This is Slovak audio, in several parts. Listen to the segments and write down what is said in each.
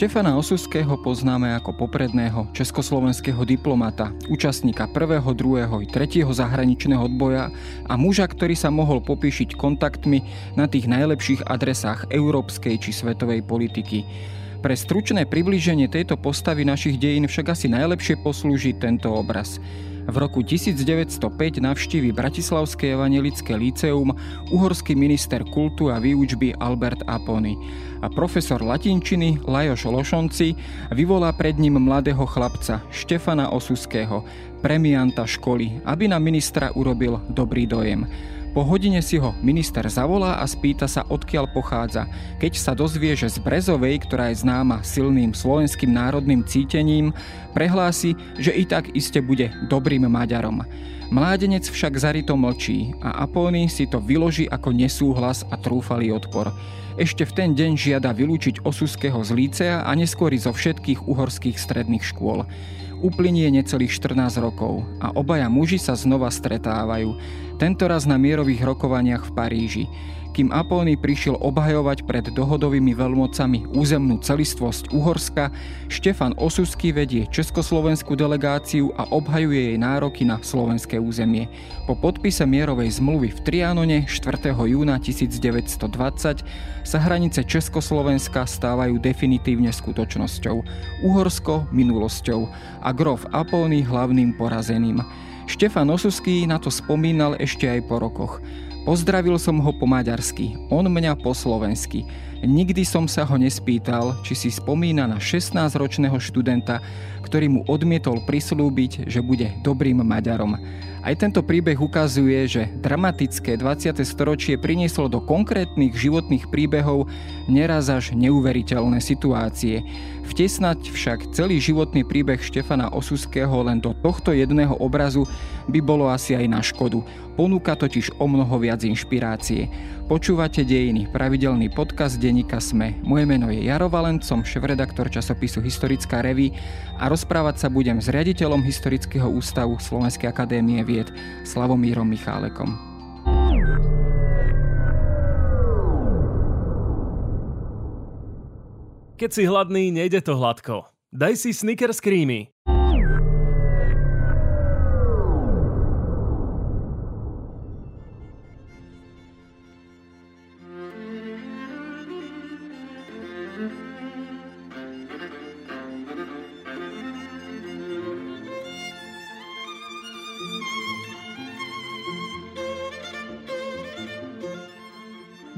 Štefana Osuského poznáme ako popredného československého diplomata, účastníka prvého, druhého i tretieho zahraničného odboja a muža, ktorý sa mohol popíšiť kontaktmi na tých najlepších adresách európskej či svetovej politiky. Pre stručné priblíženie tejto postavy našich dejín však asi najlepšie poslúži tento obraz. V roku 1905 navštívi Bratislavské evanelické líceum uhorský minister kultu a výučby Albert Apony a profesor latinčiny Lajoš Lošonci vyvolá pred ním mladého chlapca Štefana Osuského, premianta školy, aby na ministra urobil dobrý dojem. Po hodine si ho minister zavolá a spýta sa, odkiaľ pochádza. Keď sa dozvie, že z Brezovej, ktorá je známa silným slovenským národným cítením, prehlási, že i tak iste bude dobrým Maďarom. Mládenec však zarito mlčí a Apóny si to vyloží ako nesúhlas a trúfalý odpor. Ešte v ten deň žiada vylúčiť Osuského z Lícea a neskôr zo všetkých uhorských stredných škôl. Uplynie necelých 14 rokov a obaja muži sa znova stretávajú, tentoraz na mierových rokovaniach v Paríži kým Apolný prišiel obhajovať pred dohodovými veľmocami územnú celistvosť Uhorska, Štefan Osusky vedie československú delegáciu a obhajuje jej nároky na slovenské územie. Po podpise mierovej zmluvy v Trianone 4. júna 1920 sa hranice Československa stávajú definitívne skutočnosťou, Uhorsko minulosťou a grof Apolný hlavným porazeným. Štefan Osuský na to spomínal ešte aj po rokoch. Pozdravil som ho po maďarsky, on mňa po slovensky. Nikdy som sa ho nespýtal, či si spomína na 16-ročného študenta, ktorý mu odmietol prislúbiť, že bude dobrým Maďarom. Aj tento príbeh ukazuje, že dramatické 20. storočie prinieslo do konkrétnych životných príbehov neraz až neuveriteľné situácie. Vtesnať však celý životný príbeh Štefana Osuského len do tohto jedného obrazu by bolo asi aj na škodu. Ponúka totiž o mnoho viac inšpirácie. Počúvate Dejiny, pravidelný podcast denníka SME. Moje meno je Jaro Valent, som šéf-redaktor časopisu Historická revy a rozprávať sa budem s riaditeľom Historického ústavu Slovenskej akadémie vied Slavomírom Michálekom. Keď si hladný, nejde to hladko. Daj si Snickers Creamy.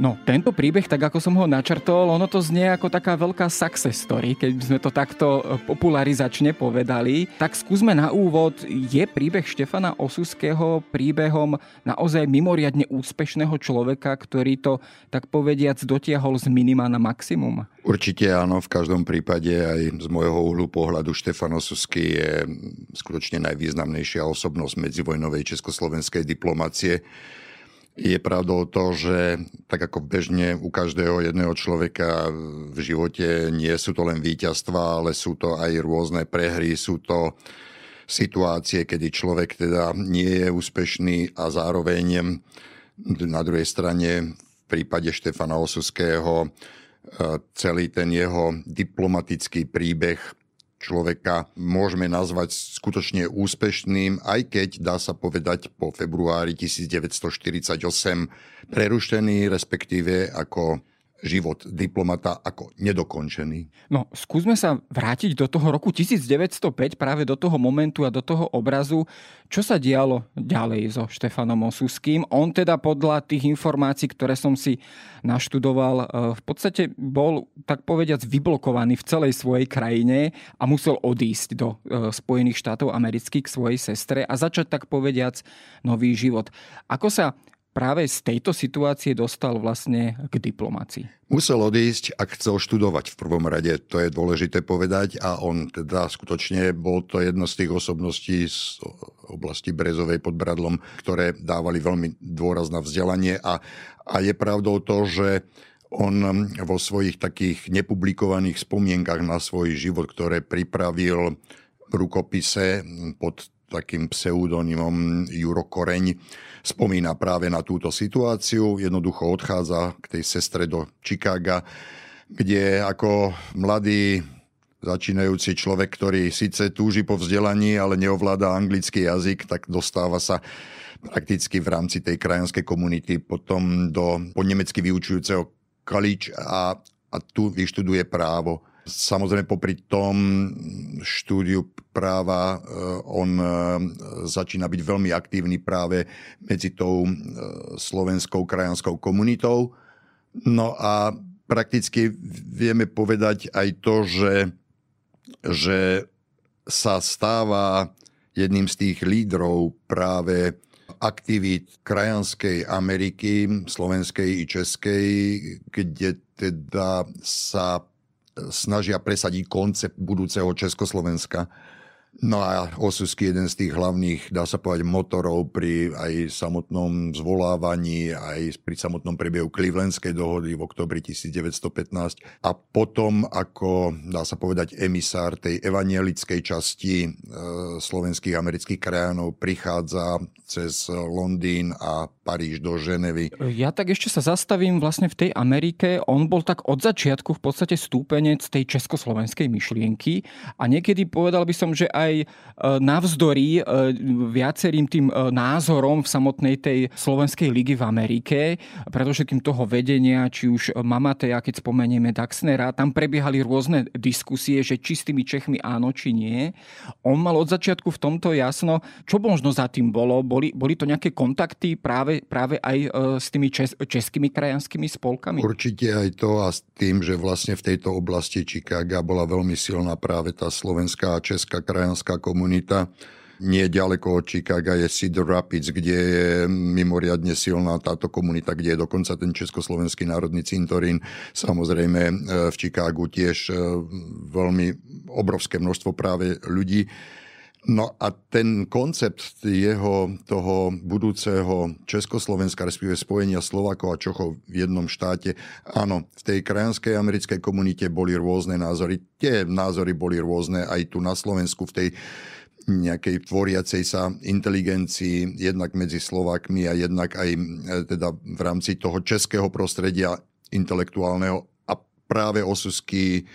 No, tento príbeh, tak ako som ho načrtol, ono to znie ako taká veľká success story, keď sme to takto e, popularizačne povedali. Tak skúsme na úvod, je príbeh Štefana Osuského príbehom naozaj mimoriadne úspešného človeka, ktorý to, tak povediac, dotiahol z minima na maximum? Určite áno, v každom prípade aj z môjho uhlu pohľadu Štefan Osusky je skutočne najvýznamnejšia osobnosť medzivojnovej československej diplomácie je pravdou to, že tak ako bežne u každého jedného človeka v živote nie sú to len víťazstva, ale sú to aj rôzne prehry, sú to situácie, kedy človek teda nie je úspešný a zároveň na druhej strane v prípade Štefana Osuského celý ten jeho diplomatický príbeh človeka môžeme nazvať skutočne úspešným, aj keď dá sa povedať po februári 1948 prerušený, respektíve ako život diplomata ako nedokončený. No, skúsme sa vrátiť do toho roku 1905, práve do toho momentu a do toho obrazu. Čo sa dialo ďalej so Štefanom Osuským? On teda podľa tých informácií, ktoré som si naštudoval, e, v podstate bol, tak povediac, vyblokovaný v celej svojej krajine a musel odísť do e, Spojených štátov amerických k svojej sestre a začať, tak povediac, nový život. Ako sa práve z tejto situácie dostal vlastne k diplomácii? Musel odísť, ak chcel študovať v prvom rade, to je dôležité povedať a on teda skutočne bol to jedno z tých osobností z oblasti Brezovej pod Bradlom, ktoré dávali veľmi dôraz na vzdelanie a, a je pravdou to, že on vo svojich takých nepublikovaných spomienkach na svoj život, ktoré pripravil v rukopise pod takým pseudonymom Juro Koreň, spomína práve na túto situáciu. Jednoducho odchádza k tej sestre do Chicaga, kde ako mladý začínajúci človek, ktorý síce túži po vzdelaní, ale neovláda anglický jazyk, tak dostáva sa prakticky v rámci tej krajanskej komunity potom do po nemecky vyučujúceho college a, a tu vyštuduje právo. Samozrejme, popri tom štúdiu práva eh, on eh, začína byť veľmi aktívny práve medzi tou eh, slovenskou krajanskou komunitou. No a prakticky vieme povedať aj to, že, že sa stáva jedným z tých lídrov práve aktivít krajanskej Ameriky, slovenskej i českej, kde teda sa snažia presadiť koncept budúceho Československa. No a Osusky jeden z tých hlavných, dá sa povedať, motorov pri aj samotnom zvolávaní, aj pri samotnom priebehu Clevelandskej dohody v oktobri 1915 a potom ako, dá sa povedať, emisár tej evanielickej časti e, slovenských amerických krajanov prichádza cez Londýn a Paríž do Ženevy. Ja tak ešte sa zastavím vlastne v tej Amerike. On bol tak od začiatku v podstate stúpenec tej československej myšlienky a niekedy povedal by som, že aj aj e, navzdory e, viacerým tým e, názorom v samotnej tej Slovenskej ligy v Amerike, predovšetkým toho vedenia, či už Mamateja, keď spomenieme Daxnera, tam prebiehali rôzne diskusie, že či s tými Čechmi áno, či nie. On mal od začiatku v tomto jasno, čo možno za tým bolo. Boli, boli to nejaké kontakty práve, práve aj s tými čes, českými krajanskými spolkami? Určite aj to a s tým, že vlastne v tejto oblasti Chicaga bola veľmi silná práve tá slovenská a česká krajanská indiánská komunita. Nie ďaleko od Chicaga je Cedar Rapids, kde je mimoriadne silná táto komunita, kde je dokonca ten Československý národný cintorín. Samozrejme e, v Chicagu tiež e, veľmi obrovské množstvo práve ľudí. No a ten koncept jeho toho budúceho Československa, respektíve spojenia Slovakov a Čochov v jednom štáte, áno, v tej krajanskej americkej komunite boli rôzne názory. Tie názory boli rôzne aj tu na Slovensku v tej nejakej tvoriacej sa inteligencii, jednak medzi Slovákmi a jednak aj e, teda v rámci toho českého prostredia intelektuálneho a práve Osusky,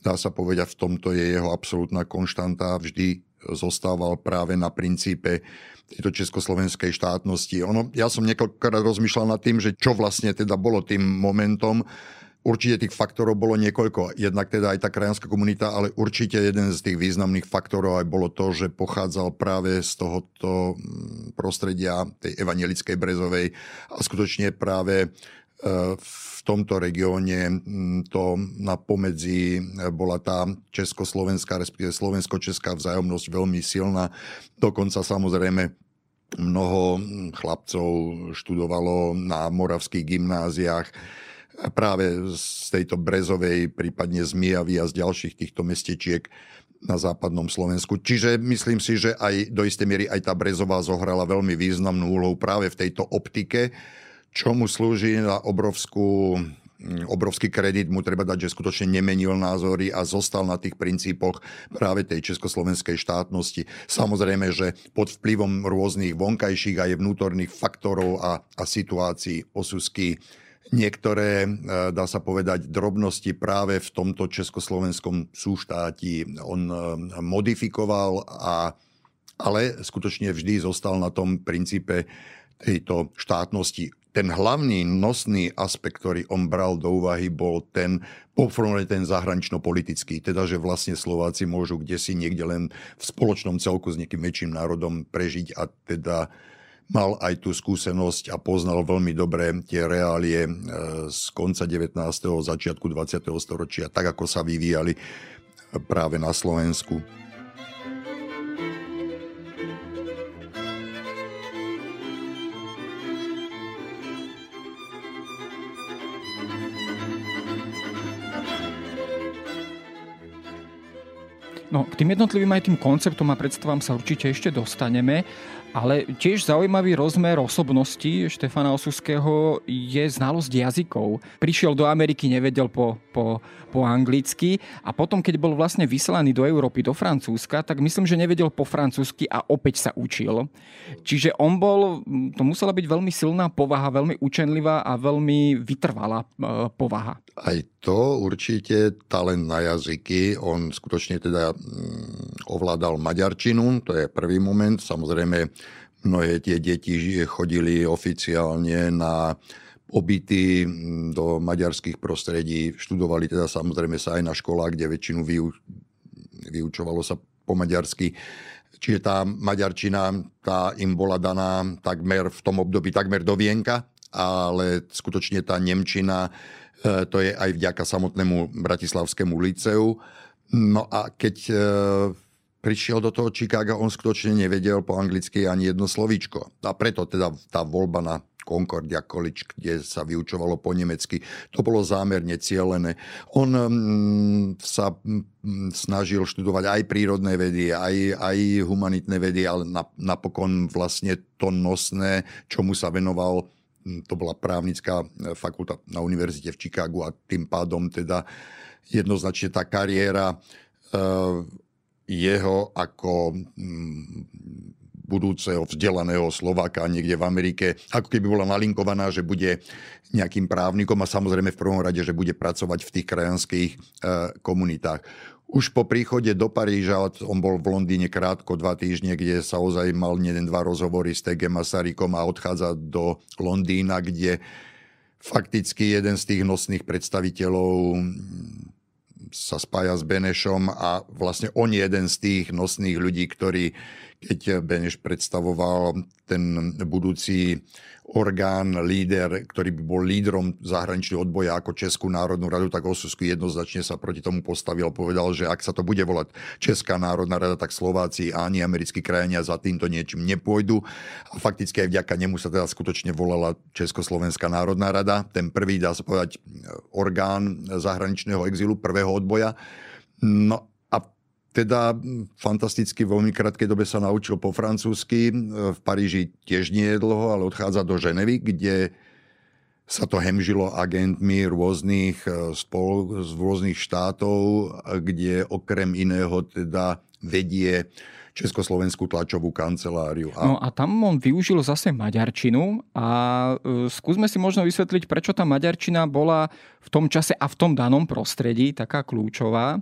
dá sa povedať, v tomto je jeho absolútna konštanta, vždy zostával práve na princípe tejto československej štátnosti. Ono, ja som niekoľkokrát rozmýšľal nad tým, že čo vlastne teda bolo tým momentom. Určite tých faktorov bolo niekoľko. Jednak teda aj tá krajanská komunita, ale určite jeden z tých významných faktorov aj bolo to, že pochádzal práve z tohoto mm, prostredia tej evangelickej Brezovej a skutočne práve v tomto regióne mm, to na pomedzi bola tá československá, respektíve slovensko-česká vzájomnosť veľmi silná. Dokonca samozrejme mnoho chlapcov študovalo na moravských gymnáziách práve z tejto Brezovej, prípadne z Mijavy a z ďalších týchto mestečiek na západnom Slovensku. Čiže myslím si, že aj do istej miery aj tá Brezová zohrala veľmi významnú úlohu práve v tejto optike, čomu slúži na obrovskú mm, obrovský kredit mu treba dať, že skutočne nemenil názory a zostal na tých princípoch práve tej československej štátnosti. Samozrejme, že pod vplyvom rôznych vonkajších aj vnútorných faktorov a, a situácií osusky niektoré, e, dá sa povedať, drobnosti práve v tomto československom súštáti on e, modifikoval, a, ale skutočne vždy zostal na tom princípe tejto štátnosti ten hlavný nosný aspekt, ktorý on bral do úvahy, bol ten poprvé ten zahranično-politický, teda že vlastne Slováci môžu kde si niekde len v spoločnom celku s nejakým väčším národom prežiť a teda mal aj tú skúsenosť a poznal veľmi dobre tie reálie e, z konca 19. začiatku 20. storočia, tak ako sa vyvíjali práve na Slovensku. No, k tým jednotlivým aj tým konceptom a predstavám sa určite ešte dostaneme, ale tiež zaujímavý rozmer osobnosti Štefana Osuského je znalosť jazykov. Prišiel do Ameriky, nevedel po, po, po anglicky a potom, keď bol vlastne vyslaný do Európy, do Francúzska, tak myslím, že nevedel po francúzsky a opäť sa učil. Čiže on bol, to musela byť veľmi silná povaha, veľmi učenlivá a veľmi vytrvalá e, povaha. Aj to určite talent na jazyky. On skutočne teda mm, ovládal maďarčinu, to je prvý moment. Samozrejme, mnohé tie deti chodili oficiálne na obyty mm, do maďarských prostredí, študovali teda samozrejme sa aj na školách, kde väčšinu vyu, vyučovalo sa po maďarsky. Čiže tá maďarčina, tá im bola daná takmer v tom období takmer do vienka, ale skutočne tá Nemčina to je aj vďaka samotnému Bratislavskému liceu. No a keď e, prišiel do toho Chicaga, on skutočne nevedel po anglicky ani jedno slovíčko. A preto teda tá voľba na Concordia College, kde sa vyučovalo po nemecky. To bolo zámerne cielené. On mm, sa mm, snažil študovať aj prírodné vedy, aj, aj humanitné vedy, ale napokon vlastne to nosné, čomu sa venoval, to bola právnická e, fakulta na univerzite v Chicagu a tým pádom teda jednoznačne tá kariéra e, jeho ako budúceho vzdelaného Slováka niekde v Amerike, ako keby bola nalinkovaná, že bude nejakým právnikom a samozrejme v prvom rade, že bude pracovať v tých krajanských e, komunitách. Už po príchode do Paríža, on bol v Londýne krátko, dva týždne, kde sa ozaj mal jeden, dva rozhovory s TG Masarykom a odchádza do Londýna, kde fakticky jeden z tých nosných predstaviteľov sa spája s Benešom a vlastne on je jeden z tých nosných ľudí, ktorí, keď Beneš predstavoval ten budúci orgán, líder, ktorý by bol lídrom zahraničného odboja ako Českú národnú radu, tak Osusku jednoznačne sa proti tomu postavil a povedal, že ak sa to bude volať Česká národná rada, tak Slováci ani americkí krajania za týmto niečím nepôjdu. A fakticky aj vďaka nemu sa teda skutočne volala Československá národná rada, ten prvý, dá sa povedať, orgán zahraničného exilu, prvého odboja. No teda fantasticky v veľmi krátkej dobe sa naučil po francúzsky. V Paríži tiež nie je dlho, ale odchádza do Ženevy, kde sa to hemžilo agentmi rôznych e, spol, z rôznych štátov, kde okrem iného teda vedie Československú tlačovú kanceláriu. A... No a tam on využil zase maďarčinu a e, skúsme si možno vysvetliť, prečo tá maďarčina bola v tom čase a v tom danom prostredí taká kľúčová.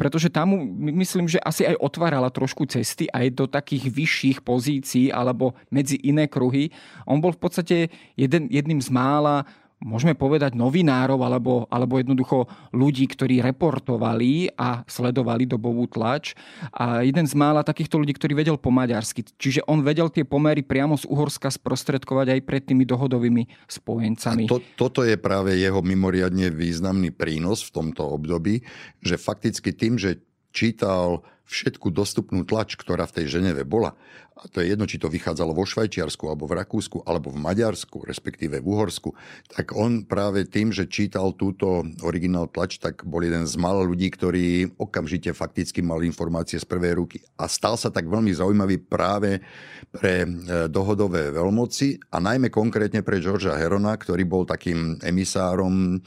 Pretože tam myslím, že asi aj otvárala trošku cesty aj do takých vyšších pozícií alebo medzi iné kruhy. On bol v podstate jeden, jedným z mála môžeme povedať novinárov alebo, alebo jednoducho ľudí, ktorí reportovali a sledovali dobovú tlač. A jeden z mála takýchto ľudí, ktorý vedel po maďarsky. Čiže on vedel tie pomery priamo z Uhorska sprostredkovať aj pred tými dohodovými spojencami. A to, toto je práve jeho mimoriadne významný prínos v tomto období, že fakticky tým, že čítal všetku dostupnú tlač, ktorá v tej Ženeve bola, a to je jedno, či to vychádzalo vo Švajčiarsku, alebo v Rakúsku, alebo v Maďarsku, respektíve v Uhorsku, tak on práve tým, že čítal túto originál tlač, tak bol jeden z mála ľudí, ktorí okamžite fakticky mali informácie z prvej ruky. A stal sa tak veľmi zaujímavý práve pre e, dohodové veľmoci a najmä konkrétne pre Georgia Herona, ktorý bol takým emisárom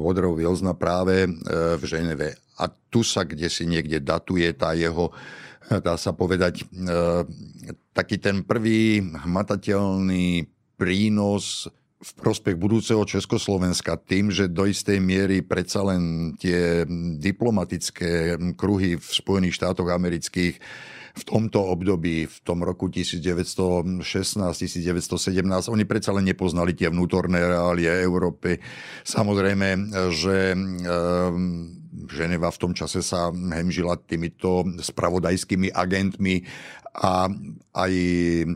Woodrow Wilsona práve e, v Ženeve. A tu sa kde si niekde datuje tá jeho, dá sa povedať, e, taký ten prvý hmatateľný prínos v prospech budúceho Československa tým, že do istej miery predsa len tie diplomatické kruhy v Spojených štátoch amerických v tomto období, v tom roku 1916-1917, oni predsa len nepoznali tie vnútorné reálie Európy. Samozrejme, že ehm, Ženeva v tom čase sa hemžila týmito spravodajskými agentmi a aj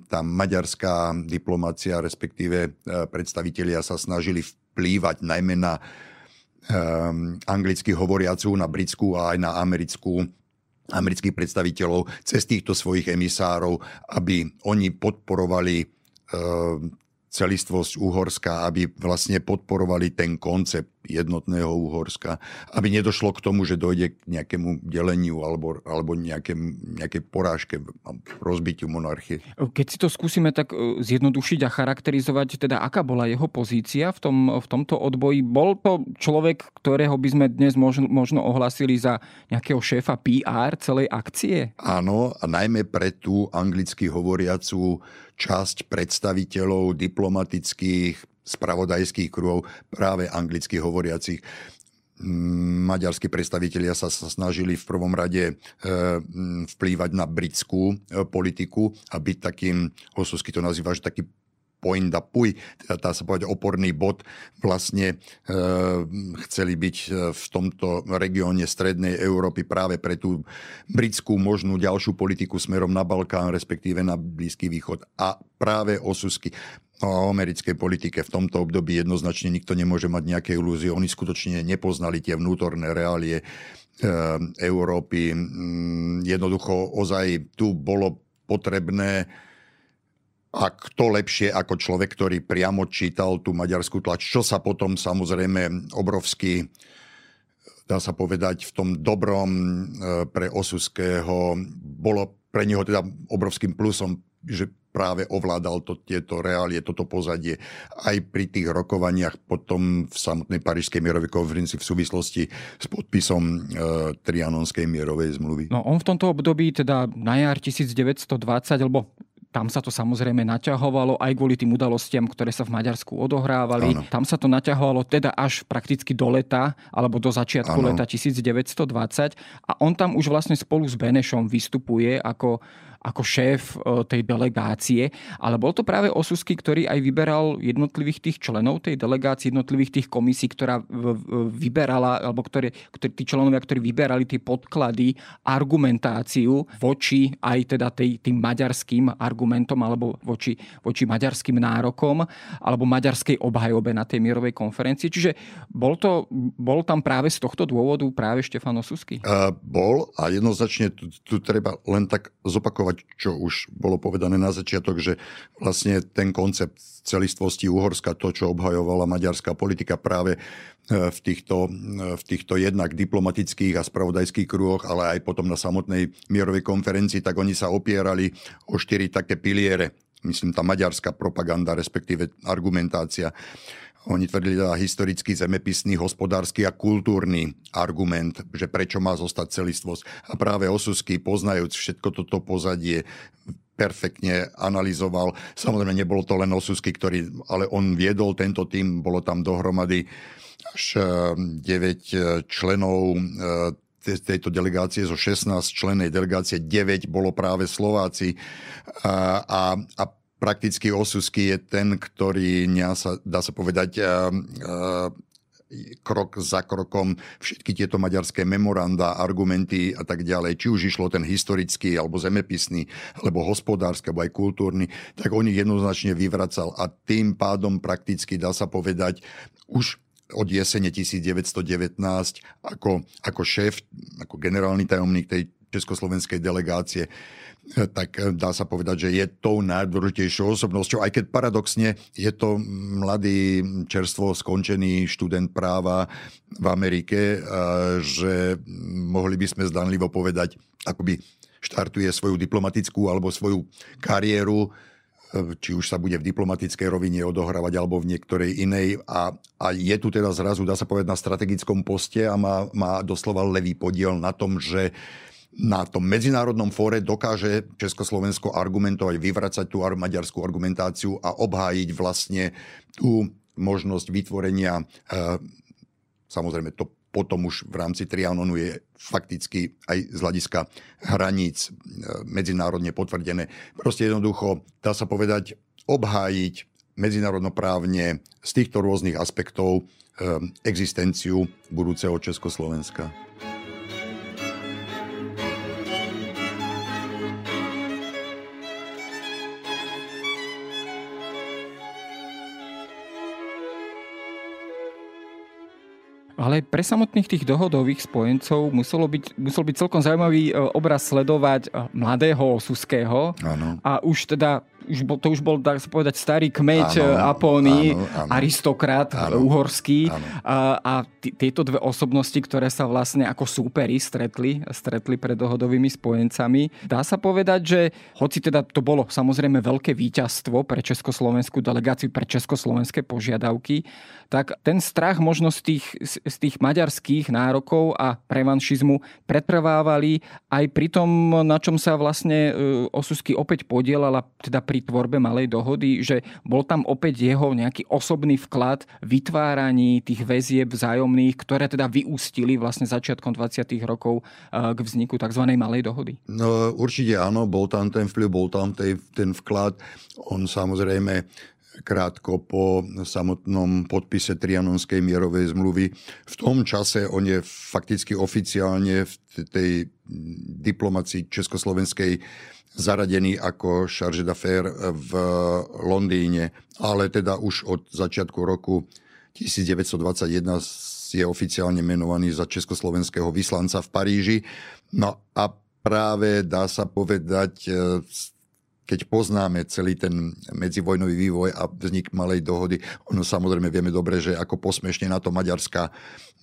tá maďarská diplomácia, respektíve e, predstavitelia sa snažili vplývať najmä na um, anglicky hovoriacu, na britskú a aj na americkú amerických predstaviteľov cez týchto svojich emisárov, aby oni podporovali e, celistvosť Uhorska, aby vlastne podporovali ten koncept jednotného Uhorska, aby nedošlo k tomu, že dojde k nejakému deleniu alebo, alebo nejakém, nejakej porážke, rozbitiu monarchie. Keď si to skúsime tak e, zjednodušiť a charakterizovať, teda aká bola jeho pozícia v, tom, v tomto odboji, bol to človek, ktorého by sme dnes možno, možno ohlasili za nejakého šéfa PR celej akcie? Áno, a najmä pre tú anglicky hovoriacu časť predstaviteľov diplomatických, spravodajských kruhov, práve anglicky hovoriacich maďarskí predstavitelia sa, snažili v prvom rade e, vplývať na britskú e, politiku a byť takým, Osusky to nazýva, že taký point da puj, teda dá sa povedať oporný bod, vlastne e, chceli byť e, v tomto regióne strednej Európy práve pre tú britskú možnú ďalšiu politiku smerom na Balkán, respektíve na Blízky východ. A práve Osusky o americkej politike v tomto období jednoznačne nikto nemôže mať nejaké ilúzie. Oni skutočne nepoznali tie vnútorné reálie e, Európy. Mm, jednoducho ozaj tu bolo potrebné a kto lepšie ako človek, ktorý priamo čítal tú maďarskú tlač, čo sa potom samozrejme obrovsky dá sa povedať, v tom dobrom e, pre Osuského bolo pre neho teda obrovským plusom, že práve ovládal to, tieto reálie, toto pozadie aj pri tých rokovaniach potom v samotnej Parížskej mierovej konferencii v súvislosti s podpisom e, Trianonskej mierovej zmluvy. No on v tomto období, teda na jar 1920, alebo tam sa to samozrejme naťahovalo aj kvôli tým udalostiam, ktoré sa v Maďarsku odohrávali. Ano. Tam sa to naťahovalo teda až prakticky do leta alebo do začiatku ano. leta 1920 a on tam už vlastne spolu s Benešom vystupuje ako ako šéf e, tej delegácie, ale bol to práve Osusky, ktorý aj vyberal jednotlivých tých členov tej delegácie, jednotlivých tých komisí, ktorá vyberala, alebo ktoré, ktoré, tí členovia, ktorí vyberali tie podklady, argumentáciu voči aj teda tej, tým maďarským argumentom alebo voči, voči maďarským nárokom alebo maďarskej obhajobe na tej mierovej konferencii. Čiže bol, to, bol tam práve z tohto dôvodu práve Štefan Osusky? Uh, bol a jednoznačne tu, tu treba len tak zopakovať čo už bolo povedané na začiatok, že vlastne ten koncept celistvosti Uhorska, to, čo obhajovala maďarská politika práve e, v týchto, e, v týchto jednak diplomatických a spravodajských kruhoch, ale aj potom na samotnej mierovej konferencii, tak oni sa opierali o štyri také piliere. Myslím, tá maďarská propaganda, respektíve argumentácia. Oni tvrdili teda historický, zemepisný, hospodársky a kultúrny argument, že prečo má zostať celistvosť. A práve Osusky, poznajúc všetko toto pozadie, perfektne analyzoval. Samozrejme, nebolo to len Osusky, ktorý, ale on viedol tento tým, bolo tam dohromady až 9 eh, eh, členov eh, tejto delegácie, zo 16 členej delegácie 9 bolo práve Slováci a, a, a prakticky Osusky je ten, ktorý, sa, dá sa povedať, uh, uh, krok za krokom. Všetky tieto maďarské memoranda, argumenty a tak ďalej, či už išlo ten historický, alebo zemepisný, alebo hospodársky, alebo aj kultúrny, tak on ich jednoznačne vyvracal. A tým pádom prakticky dá sa povedať už od jesene 1919 ako, ako šéf, ako generálny tajomník tej československej delegácie tak eh, dá sa povedať, že je tou najdôležitejšou osobnosťou, aj keď paradoxne je to mladý, čerstvo skončený študent práva v Amerike, že mohli by sme zdanlivo povedať, akoby štartuje svoju diplomatickú alebo svoju kariéru eh, či už sa bude v diplomatickej rovine odohrávať alebo v niektorej inej. A, a je tu teda zrazu, dá sa povedať, na strategickom poste a má, má doslova levý podiel na tom, že na tom medzinárodnom fóre dokáže Československo argumentovať, vyvracať tú maďarskú argumentáciu a obhájiť vlastne tú možnosť vytvorenia, e, samozrejme to potom už v rámci Trianonu je fakticky aj z hľadiska hraníc e, medzinárodne potvrdené. Proste jednoducho, dá sa povedať, obhájiť medzinárodnoprávne z týchto rôznych aspektov e, existenciu budúceho Československa. Ale pre samotných tých dohodových spojencov muselo byť, musel byť celkom zaujímavý e, obraz sledovať e, mladého Osuského. Ano. A už teda už bol, to už bol, dá sa povedať, starý kmeď áno, Apóny, aristokrat áno, uhorský. Áno. A, a t- tieto dve osobnosti, ktoré sa vlastne ako súperi stretli, stretli pred dohodovými spojencami. Dá sa povedať, že hoci teda to bolo samozrejme veľké víťazstvo pre československú delegáciu, pre československé požiadavky, tak ten strach možno z tých, z tých maďarských nárokov a revanšizmu pretrvávali aj pri tom, na čom sa vlastne e, Osusky opäť podielala, teda pri tvorbe malej dohody, že bol tam opäť jeho nejaký osobný vklad vytváraní tých väzieb vzájomných, ktoré teda vyústili vlastne začiatkom 20. rokov e, k vzniku tzv. malej dohody. No určite áno, bol tam ten vplyv, bol tam ten vklad. On samozrejme krátko po samotnom podpise Trianonskej mierovej zmluvy. V tom čase on je fakticky oficiálne v tej diplomácii československej zaradený ako charge d'affaires v Londýne, ale teda už od začiatku roku 1921 je oficiálne menovaný za československého vyslanca v Paríži. No a práve dá sa povedať keď poznáme celý ten medzivojnový vývoj a vznik malej dohody, ono samozrejme vieme dobre, že ako posmešne na to maďarská,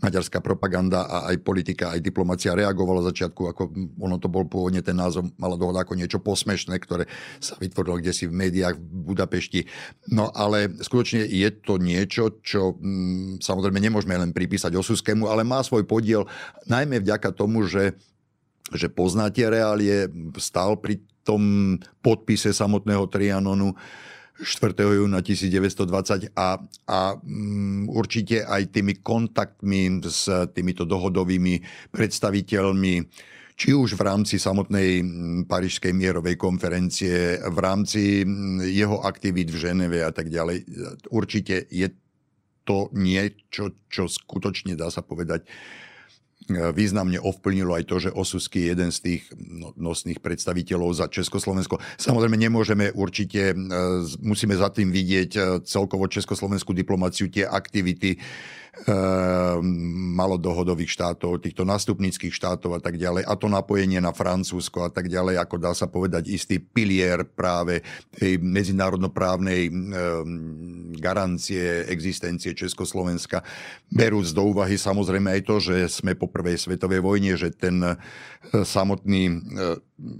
maďarská propaganda a aj politika, aj diplomacia reagovala začiatku, ako ono to bol pôvodne ten názov malá dohoda ako niečo posmešné, ktoré sa vytvorilo kde si v médiách v Budapešti. No ale skutočne je to niečo, čo mm, samozrejme nemôžeme len pripísať Osuskému, ale má svoj podiel najmä vďaka tomu, že že pozná tie reálie, stál pri tom podpise samotného Trianonu 4. júna 1920 a, a um, určite aj tými kontaktmi s týmito dohodovými predstaviteľmi, či už v rámci samotnej Parížskej mierovej konferencie, v rámci jeho aktivít v Ženeve a tak ďalej. Určite je to niečo, čo skutočne dá sa povedať, významne ovplnilo aj to, že Osusky je jeden z tých no, nosných predstaviteľov za Československo. Samozrejme nemôžeme určite, e, musíme za tým vidieť e, celkovo československú diplomáciu, tie aktivity, malodohodových štátov, týchto nástupnických štátov a tak ďalej. A to napojenie na Francúzsko a tak ďalej, ako dá sa povedať istý pilier práve tej medzinárodnoprávnej ehm, garancie existencie Československa. Berúc do úvahy samozrejme aj to, že sme po prvej svetovej vojne, že ten e, samotný e,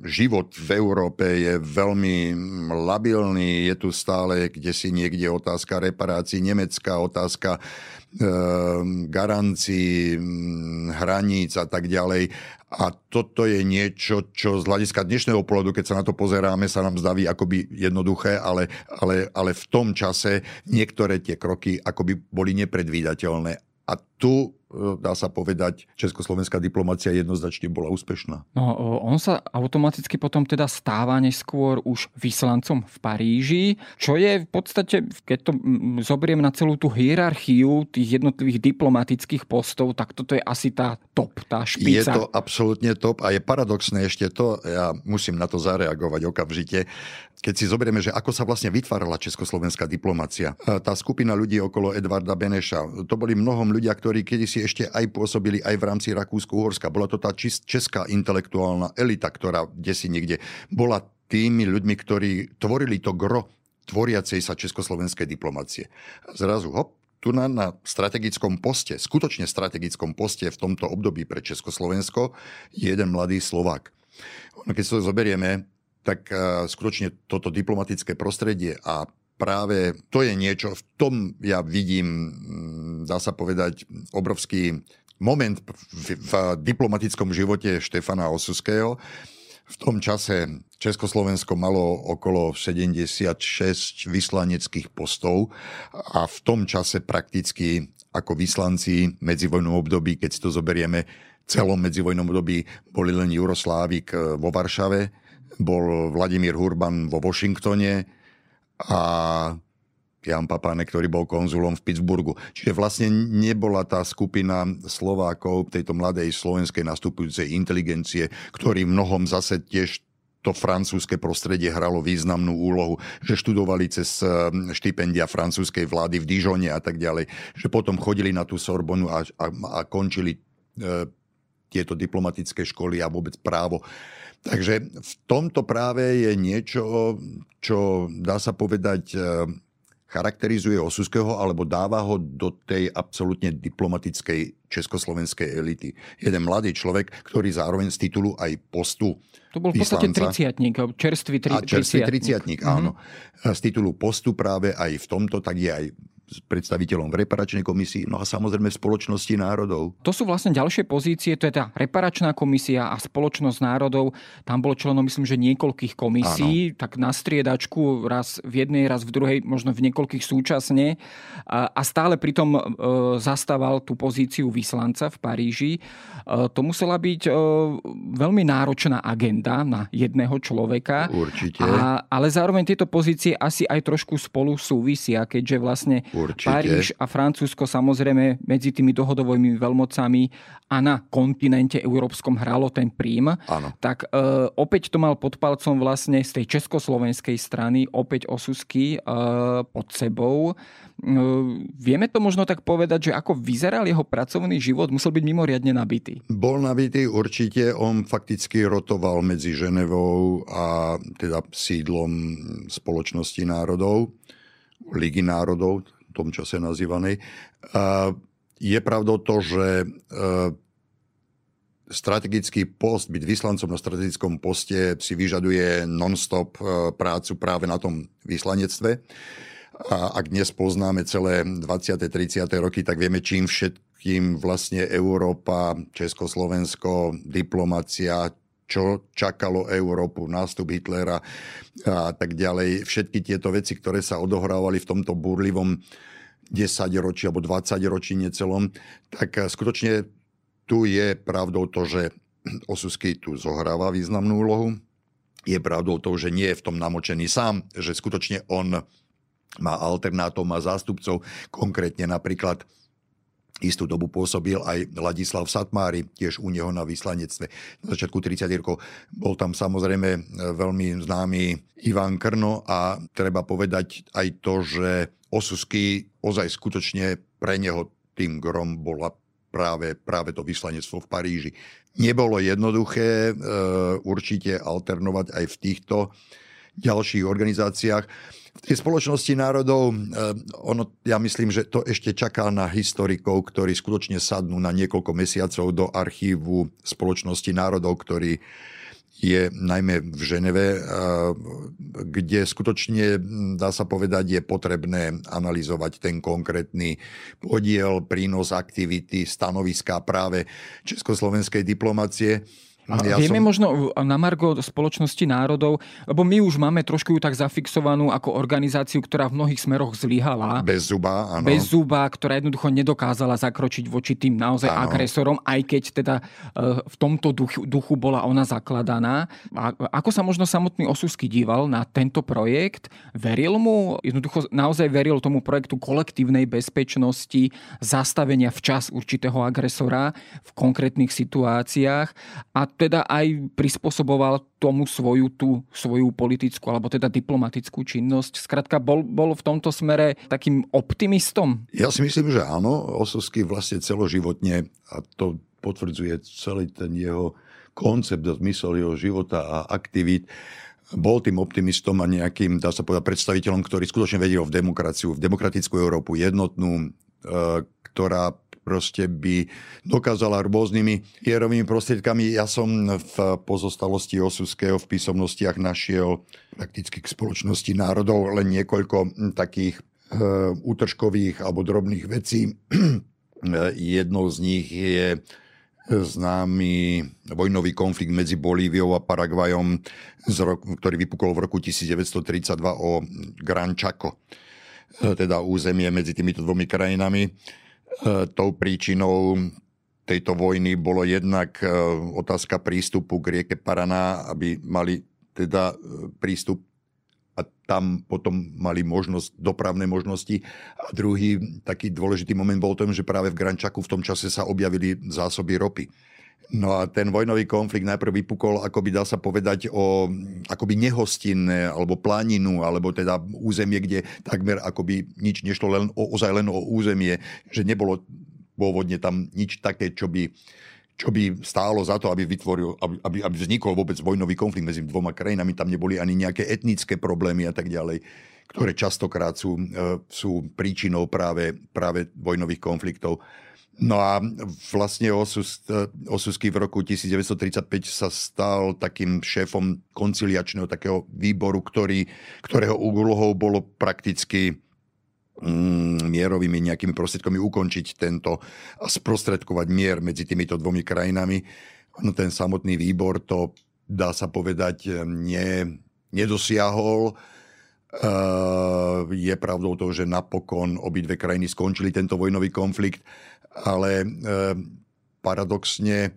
život v Európe je veľmi labilný. Je tu stále kde si niekde otázka reparácií, nemecká otázka Ehm, garancií, mm, hraníc a tak ďalej. A toto je niečo, čo z hľadiska dnešného pohľadu, keď sa na to pozeráme, sa nám zdaví akoby jednoduché, ale, ale, ale v tom čase niektoré tie kroky akoby boli nepredvídateľné. A tu dá sa povedať, československá diplomácia jednoznačne bola úspešná. No, on sa automaticky potom teda stáva neskôr už vyslancom v Paríži, čo je v podstate, keď to zoberiem na celú tú hierarchiu tých jednotlivých diplomatických postov, tak toto je asi tá top, tá špica. Je to absolútne top a je paradoxné ešte to, ja musím na to zareagovať okamžite, keď si zoberieme, že ako sa vlastne vytvárala československá diplomácia. Tá skupina ľudí okolo Edvarda Beneša, to boli mnohom ľudia, ktorí kedysi ešte aj pôsobili aj v rámci Rakúsko-Uhorska. Bola to tá česká intelektuálna elita, ktorá kde niekde bola tými ľuďmi, ktorí tvorili to gro tvoriacej sa československej diplomácie. Zrazu, hop, tu na, na strategickom poste, skutočne strategickom poste v tomto období pre Československo je jeden mladý Slovák. Keď sa to zoberieme, tak uh, skutočne toto diplomatické prostredie a práve to je niečo, v tom ja vidím, mm, dá sa povedať, obrovský moment v, v diplomatickom živote Štefana Osuského. V tom čase Československo malo okolo 76 vyslaneckých postov a v tom čase prakticky ako vyslanci medzivojnom období, keď si to zoberieme, celom medzivojnom období boli len Juroslávik eh, vo Varšave, bol Vladimír Hurban vo Washingtone, a Jan Papánek, ktorý bol konzulom v Pittsburghu. Čiže vlastne nebola tá skupina Slovákov, tejto mladej slovenskej nastupujúcej inteligencie, ktorí mnohom zase tiež to francúzske prostredie hralo významnú úlohu, že študovali cez eh, štipendia francúzskej vlády v Dijone a tak ďalej, že potom chodili na tú Sorbonu a, a, a končili e, tieto diplomatické školy a vôbec právo Takže v tomto práve je niečo, čo dá sa povedať charakterizuje Osuského alebo dáva ho do tej absolútne diplomatickej československej elity. Jeden mladý človek, ktorý zároveň z titulu aj postu to bol v podstate triciatník, čerstvý, tri, a čerstvý triciatník. áno. Mm-hmm. Z titulu postu práve aj v tomto, tak je aj predstaviteľom v reparačnej komisii, no a samozrejme v spoločnosti národov. To sú vlastne ďalšie pozície, to je tá reparačná komisia a spoločnosť národov. Tam bolo členom, myslím, že niekoľkých komisí, Áno. tak na striedačku, raz v jednej, raz v druhej, možno v niekoľkých súčasne. A, a stále pritom e, zastával tú pozíciu vyslanca v Paríži. E, to musela byť e, veľmi náročná agenda na jedného človeka. Určite. A, ale zároveň tieto pozície asi aj trošku spolu súvisia, keďže vlastne Určite. Paríž a Francúzsko samozrejme medzi tými dohodovými veľmocami a na kontinente európskom hralo ten prím, ano. tak e, opäť to mal pod palcom vlastne z tej československej strany opäť Osusky e, pod sebou. E, vieme to možno tak povedať, že ako vyzeral jeho pracovný život, musel byť mimoriadne nabitý. Bol nabitý určite, on fakticky rotoval medzi Ženevou a teda sídlom spoločnosti národov. Ligy národov, tom čase nazývanej. Je pravdou to, že e, strategický post, byť vyslancom na strategickom poste si vyžaduje non-stop e, prácu práve na tom vyslanectve. A ak dnes poznáme celé 20. 30. roky, tak vieme, čím všetkým vlastne Európa, Československo, diplomacia, čo čakalo Európu, nástup Hitlera a tak ďalej. Všetky tieto veci, ktoré sa odohrávali v tomto burlivom 10 ročí alebo 20 ročí necelom, tak skutočne tu je pravdou to, že Osusky tu zohráva významnú úlohu. Je pravdou to, že nie je v tom namočený sám, že skutočne on má alternátov, má zástupcov, konkrétne napríklad istú dobu pôsobil aj Ladislav Satmári, tiež u neho na vyslanectve. Na začiatku 30 rokov bol tam samozrejme e, veľmi známy Ivan Krno a treba povedať aj to, že Osusky ozaj skutočne pre neho tým grom bola práve, práve to vyslanectvo v Paríži. Nebolo jednoduché e, určite alternovať aj v týchto ďalších organizáciách v tej spoločnosti národov, eh, ono, ja myslím, že to ešte čaká na historikov, ktorí skutočne sadnú na niekoľko mesiacov do archívu spoločnosti národov, ktorý je najmä v Ženeve, eh, kde skutočne, hm, dá sa povedať, je potrebné analyzovať ten konkrétny podiel, prínos aktivity, stanoviská práve československej diplomácie. A ja vieme som... možno na Margo spoločnosti národov, lebo my už máme trošku ju tak zafixovanú ako organizáciu, ktorá v mnohých smeroch zlyhala. Bez zuba, áno. Bez zuba, ktorá jednoducho nedokázala zakročiť voči tým naozaj áno. agresorom, aj keď teda e, v tomto duchu, duchu bola ona zakladaná. A ako sa možno samotný Osusky díval na tento projekt? Veril mu? Jednoducho naozaj veril tomu projektu kolektívnej bezpečnosti, zastavenia včas určitého agresora v konkrétnych situáciách a teda aj prispôsoboval tomu svoju tú svoju politickú alebo teda diplomatickú činnosť. Skrátka, bol, bol v tomto smere takým optimistom? Ja si myslím, že áno. Osovský vlastne celoživotne a to potvrdzuje celý ten jeho koncept, zmysel jeho života a aktivít bol tým optimistom a nejakým, dá sa povedať, predstaviteľom, ktorý skutočne vedel v demokraciu, v demokratickú Európu jednotnú, e, ktorá proste by dokázala rôznymi hierovými prostriedkami. Ja som v pozostalosti Osuského v písomnostiach našiel prakticky k spoločnosti národov len niekoľko takých e, útržkových alebo drobných vecí. Jednou z nich je známy vojnový konflikt medzi Bolíviou a Paraguajom, ktorý vypukol v roku 1932 o Gran Chaco, teda územie medzi týmito dvomi krajinami. E, tou príčinou tejto vojny bolo jednak e, otázka prístupu k rieke Paraná, aby mali teda e, prístup a tam potom mali možnosť, dopravné možnosti. A druhý taký dôležitý moment bol tom, že práve v Grančaku v tom čase sa objavili zásoby ropy. No a ten vojnový konflikt najprv vypukol, ako by dá sa povedať, o akoby nehostinné, alebo planinu, alebo teda územie, kde takmer akoby nič nešlo len o, ozaj len o územie, že nebolo pôvodne tam nič také, čo by čo by stálo za to, aby, vytvoril, aby, aby vznikol vôbec vojnový konflikt medzi dvoma krajinami. Tam neboli ani nejaké etnické problémy a tak ďalej, ktoré častokrát sú, e, sú príčinou práve, práve vojnových konfliktov. No a vlastne Osus, Osusky v roku 1935 sa stal takým šéfom konciliačného takého výboru, ktorý, ktorého úlohou bolo prakticky mm, mierovými nejakými prostriedkami ukončiť tento a sprostredkovať mier medzi týmito dvomi krajinami. No ten samotný výbor to, dá sa povedať, ne, nedosiahol. Uh, je pravdou to, že napokon obidve krajiny skončili tento vojnový konflikt ale e, paradoxne e,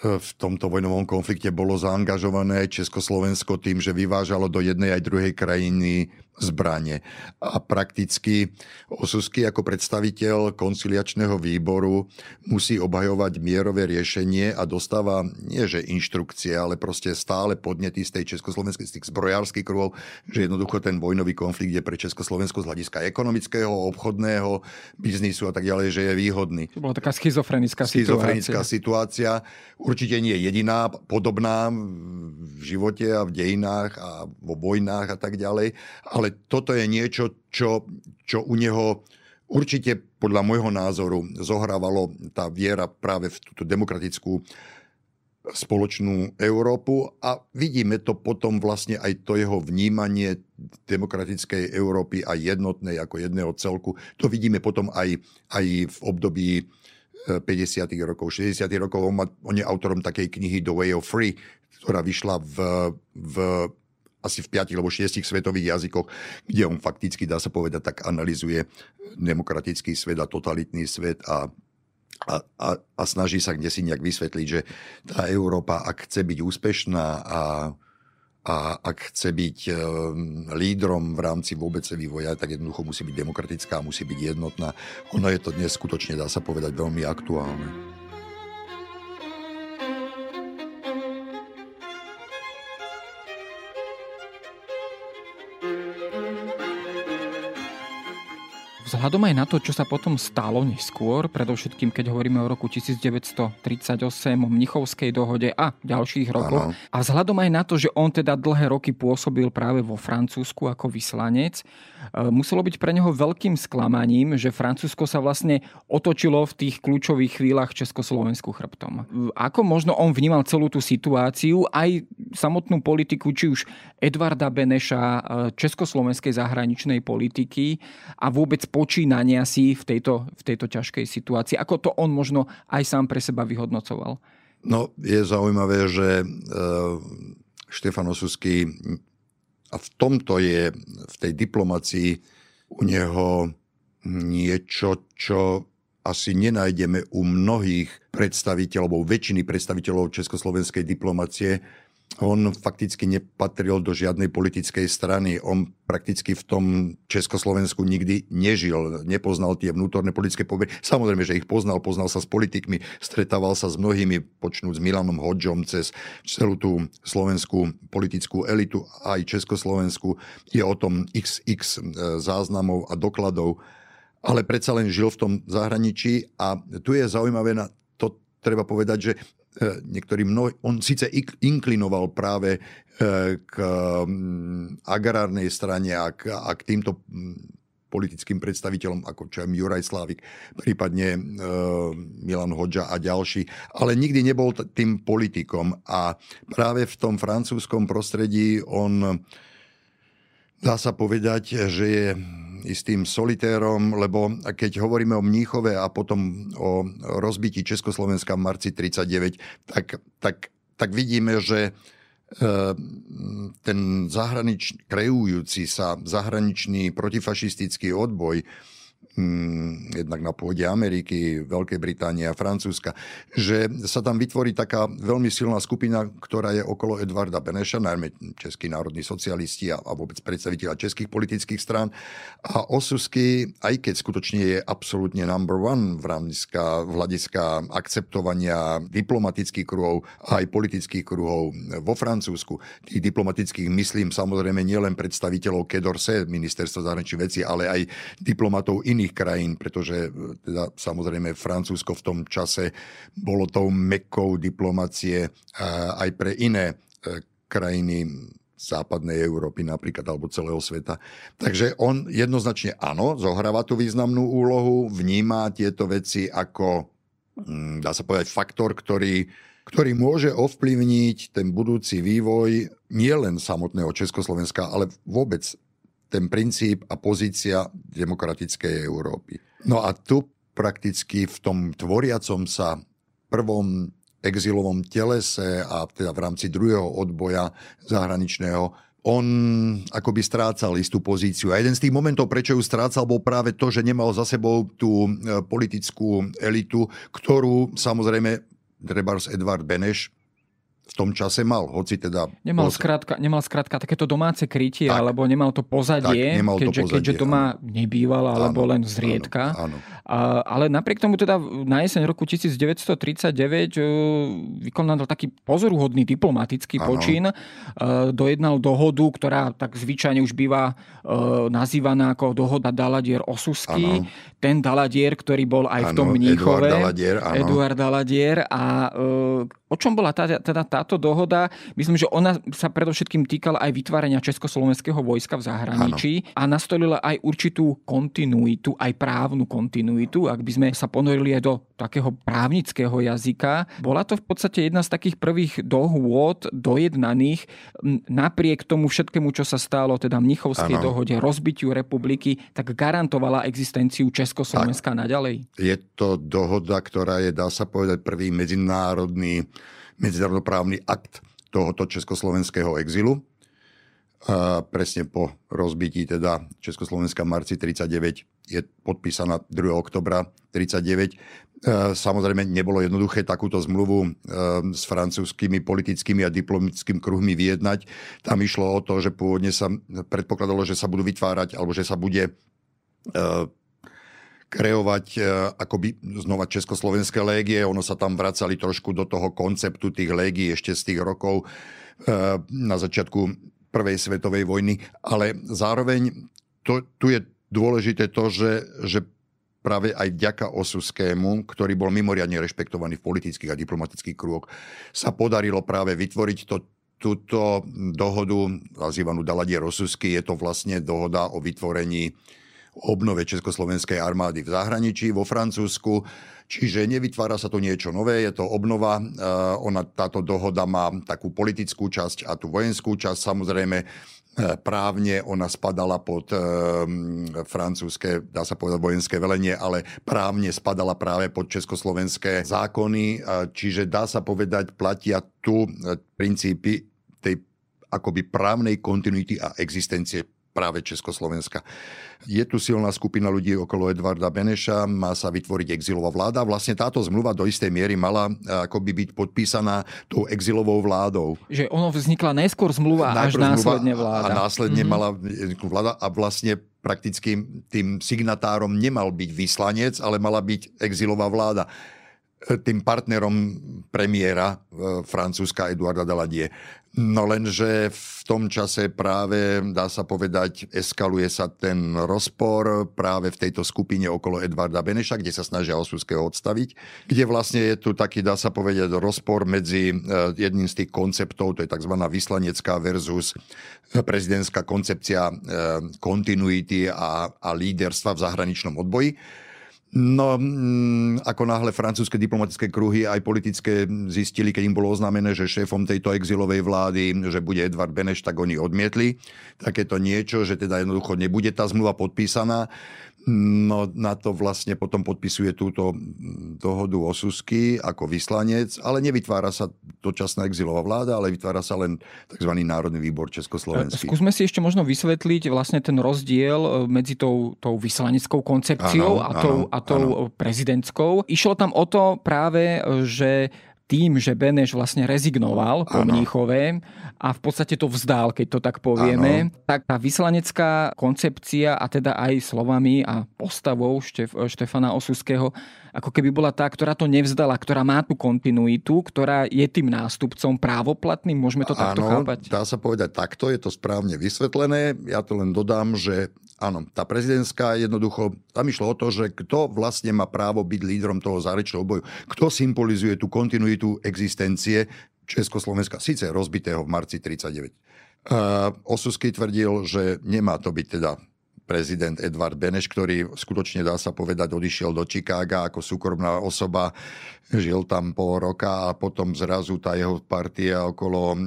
v tomto vojnovom konflikte bolo zaangažované Československo tým, že vyvážalo do jednej aj druhej krajiny zbranie. A prakticky Osusky ako predstaviteľ konciliačného výboru musí obhajovať mierové riešenie a dostáva nie že inštrukcie, ale proste stále podnety z tej československej, z tých zbrojárskych kruhov, že jednoducho ten vojnový konflikt je pre Československo z hľadiska ekonomického, obchodného, biznisu a tak ďalej, že je výhodný. To bola taká schizofrenická, schizofrenická situácia. situácia. Určite nie jediná, podobná v živote a v dejinách a vo vojnách a tak ďalej, ale ale toto je niečo, čo, čo u neho určite podľa môjho názoru zohrávalo tá viera práve v túto demokratickú spoločnú Európu a vidíme to potom vlastne aj to jeho vnímanie demokratickej Európy a jednotnej ako jedného celku. To vidíme potom aj, aj v období 50. Eh, rokov, 60. rokov. On, on je autorom takej knihy The Way of Free, ktorá vyšla v, v asi v piatich alebo šiestich svetových jazykoch, kde on fakticky, dá sa povedať, tak analizuje demokratický svet a totalitný svet a a, a, a snaží sa kde si nejak vysvetliť, že tá Európa, ak chce byť úspešná a, a ak chce byť um, lídrom v rámci vôbec vývoja, tak jednoducho musí byť demokratická, musí byť jednotná. Ono je to dnes skutočne, dá sa povedať, veľmi aktuálne. Vzhľadom aj na to, čo sa potom stalo neskôr, predovšetkým keď hovoríme o roku 1938, o Mnichovskej dohode a ďalších rokoch, ano. a vzhľadom aj na to, že on teda dlhé roky pôsobil práve vo Francúzsku ako vyslanec, e, muselo byť pre neho veľkým sklamaním, že Francúzsko sa vlastne otočilo v tých kľúčových chvíľach Československu chrbtom. Ako možno on vnímal celú tú situáciu, aj samotnú politiku, či už Edvarda Beneša, e, československej zahraničnej politiky a vôbec po počínania si v tejto, v tejto ťažkej situácii? Ako to on možno aj sám pre seba vyhodnocoval? No, je zaujímavé, že e, Štefan Osusky a v tomto je v tej diplomácii u neho niečo, čo asi nenájdeme u mnohých predstaviteľov, väčšiny predstaviteľov československej diplomácie, on fakticky nepatril do žiadnej politickej strany. On prakticky v tom Československu nikdy nežil, nepoznal tie vnútorné politické pomery. Samozrejme, že ich poznal, poznal sa s politikmi, stretával sa s mnohými, počnúť s Milanom Hodžom cez celú tú slovenskú politickú elitu, aj Československu. Je o tom xx e, záznamov a dokladov, ale predsa len žil v tom zahraničí a tu je zaujímavé na to treba povedať, že niektorí mnoho, on síce inklinoval práve e, k agrárnej strane a k, a k týmto politickým predstaviteľom, ako čo je Juraj Slávik, prípadne e, Milan Hodža a ďalší, ale nikdy nebol tým politikom. A práve v tom francúzskom prostredí on dá sa povedať, že je istým solitérom, lebo keď hovoríme o Mníchove a potom o rozbití Československa v marci 39, tak, tak, tak vidíme, že e, ten zahranič, kreujúci sa zahraničný protifašistický odboj Mm, jednak na pôde Ameriky, Veľkej Británie a Francúzska, že sa tam vytvorí taká veľmi silná skupina, ktorá je okolo Edvarda Beneša, najmä českí národní socialisti a, a vôbec predstaviteľa českých politických strán. A Osusky, aj keď skutočne je absolútne number one v hľadiska, v hľadiska akceptovania diplomatických kruhov a aj politických kruhov vo Francúzsku, tých diplomatických myslím samozrejme nielen predstaviteľov Kedorse, ministerstva zahraničných vecí, ale aj diplomatov iných iných krajín, pretože teda samozrejme Francúzsko v tom čase bolo tou mekou diplomacie aj pre iné krajiny západnej Európy napríklad, alebo celého sveta. Takže on jednoznačne áno, zohráva tú významnú úlohu, vníma tieto veci ako, mm, dá sa povedať, faktor, ktorý, ktorý môže ovplyvniť ten budúci vývoj nielen samotného Československa, ale vôbec ten princíp a pozícia demokratickej Európy. No a tu prakticky v tom tvoriacom sa prvom exilovom telese a teda v rámci druhého odboja zahraničného on akoby strácal istú pozíciu. A jeden z tých momentov, prečo ju strácal, bol práve to, že nemal za sebou tú e, politickú elitu, ktorú samozrejme Trebars Edvard Beneš tom čase mal, hoci teda... Nemal, bol... skrátka, nemal skrátka takéto domáce krytie, tak, alebo nemal to pozadie, tak, nemal keďže, to pozadie, keďže doma áno. nebýval, alebo áno, len zriedka. Áno, áno. A, ale napriek tomu teda na jeseň roku 1939 uh, vykonal taký pozoruhodný diplomatický áno. počin. Uh, dojednal dohodu, ktorá tak zvyčajne už býva uh, nazývaná ako dohoda Daladier-Osusky. Ten Daladier, ktorý bol aj áno, v tom Mníchove. Eduard Daladier, áno. Eduard Daladier. A o čom bola tá, teda táto dohoda? Myslím, že ona sa predovšetkým týkala aj vytvárania Československého vojska v zahraničí ano. a nastolila aj určitú kontinuitu, aj právnu kontinuitu, ak by sme sa ponorili aj do takého právnického jazyka. Bola to v podstate jedna z takých prvých dohôd dojednaných napriek tomu všetkému, čo sa stalo, teda Mnichovskej ano. dohode, rozbitiu republiky, tak garantovala existenciu Československa tak. naďalej. Je to dohoda, ktorá je, dá sa povedať, prvý medzinárodný medzinárodnoprávny akt tohoto československého exilu. A presne po rozbití teda Československa marci 39 je podpísaná 2. oktobra 39. Samozrejme nebolo jednoduché takúto zmluvu e, s francúzskými politickými a diplomatickými kruhmi vyjednať. Tam išlo o to, že pôvodne sa predpokladalo, že sa budú vytvárať alebo že sa bude e, kreovať e, akoby znova československé légie. Ono sa tam vracali trošku do toho konceptu tých légií ešte z tých rokov e, na začiatku prvej svetovej vojny. Ale zároveň to, tu je dôležité to, že, že práve aj vďaka Osuskému, ktorý bol mimoriadne rešpektovaný v politických a diplomatických krúhoch, sa podarilo práve vytvoriť to, túto dohodu, nazývanú Daladier Osusky. Je to vlastne dohoda o vytvorení obnove Československej armády v zahraničí, vo Francúzsku. Čiže nevytvára sa to niečo nové, je to obnova. Eh, ona, táto dohoda má takú politickú časť a tú vojenskú časť. Samozrejme, eh, právne ona spadala pod e, francúzske, dá sa povedať vojenské velenie, ale právne spadala práve pod československé zákony, čiže dá sa povedať, platia tu princípy tej akoby právnej kontinuity a existencie práve Československa. Je tu silná skupina ľudí okolo Edvarda Beneša, má sa vytvoriť exilová vláda. Vlastne táto zmluva do istej miery mala eh, akoby byť podpísaná tou exilovou vládou. Že ono vznikla najskôr zmluva, Najprv až následne vláda. A následne mm-hmm. mala vláda a vlastne prakticky tým signatárom nemal byť vyslanec, ale mala byť exilová vláda tým partnerom premiéra e, Francúzska Eduarda Daladie. No lenže v tom čase práve, dá sa povedať, eskaluje sa ten rozpor práve v tejto skupine okolo Edvarda Beneša, kde sa snažia Osuského odstaviť, kde vlastne je tu taký, dá sa povedať, rozpor medzi e, jedným z tých konceptov, to je tzv. vyslanecká versus prezidentská koncepcia e, kontinuity a, a líderstva v zahraničnom odboji. No, mm, ako náhle francúzske diplomatické kruhy aj politické zistili, keď im bolo oznámené, že šéfom tejto exilovej vlády, že bude Edvard Beneš, tak oni odmietli takéto niečo, že teda jednoducho nebude tá zmluva podpísaná. No na to vlastne potom podpisuje túto dohodu o Susky ako vyslanec, ale nevytvára sa dočasná exilová vláda, ale vytvára sa len tzv. Národný výbor Československý. Skúsme si ešte možno vysvetliť vlastne ten rozdiel e, medzi tou, tou vyslaneckou koncepciou ano, a tou, ano, a tou ano. prezidentskou. Išlo tam o to práve, e, že tým, že Beneš vlastne rezignoval po Mníchove a v podstate to vzdal, keď to tak povieme, ano. tak tá vyslanecká koncepcia a teda aj slovami a postavou Štef, Štefana Osuského ako keby bola tá, ktorá to nevzdala, ktorá má tú kontinuitu, ktorá je tým nástupcom právoplatným, môžeme to takto Áno, chápať? dá sa povedať takto, je to správne vysvetlené. Ja to len dodám, že áno. Tá prezidentská jednoducho, tam išlo o to, že kto vlastne má právo byť lídrom toho zárečiného boju. Kto symbolizuje tú kontinuitu existencie Československa, síce rozbitého v marci 39. Uh, Osusky tvrdil, že nemá to byť teda prezident Edvard Beneš, ktorý skutočne dá sa povedať odišiel do Chicaga ako súkromná osoba, žil tam pol roka a potom zrazu tá jeho partia okolo uh,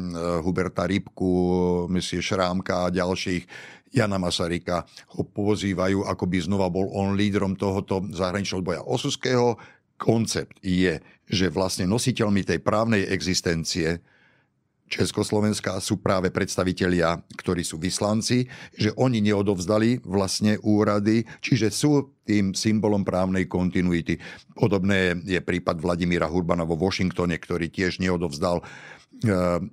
Huberta Rybku, misie Šrámka a ďalších Jana Masaryka ho pozývajú, ako by znova bol on lídrom tohoto zahraničného boja. Osuského koncept je, že vlastne nositeľmi tej právnej existencie Československa sú práve predstavitelia, ktorí sú vyslanci, že oni neodovzdali vlastne úrady, čiže sú tým symbolom právnej kontinuity. Podobné je prípad Vladimíra Hurbana vo Washingtone, ktorý tiež neodovzdal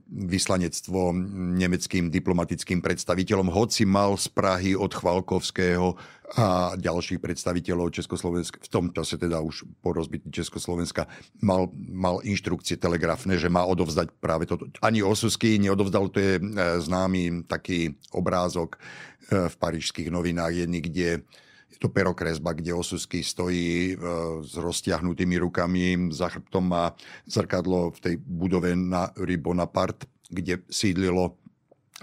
vyslanectvo nemeckým diplomatickým predstaviteľom, hoci mal z Prahy od Chvalkovského a ďalších predstaviteľov Československa, v tom čase teda už po rozbití Československa, mal, mal inštrukcie telegrafné, že má odovzdať práve toto. Ani Osusky neodovzdal, to je e, známy taký obrázok e, v parížských novinách, je niekde to perokresba, kde Osusky stojí e, s roztiahnutými rukami, za chrbtom má zrkadlo v tej budove na Rue kde sídlilo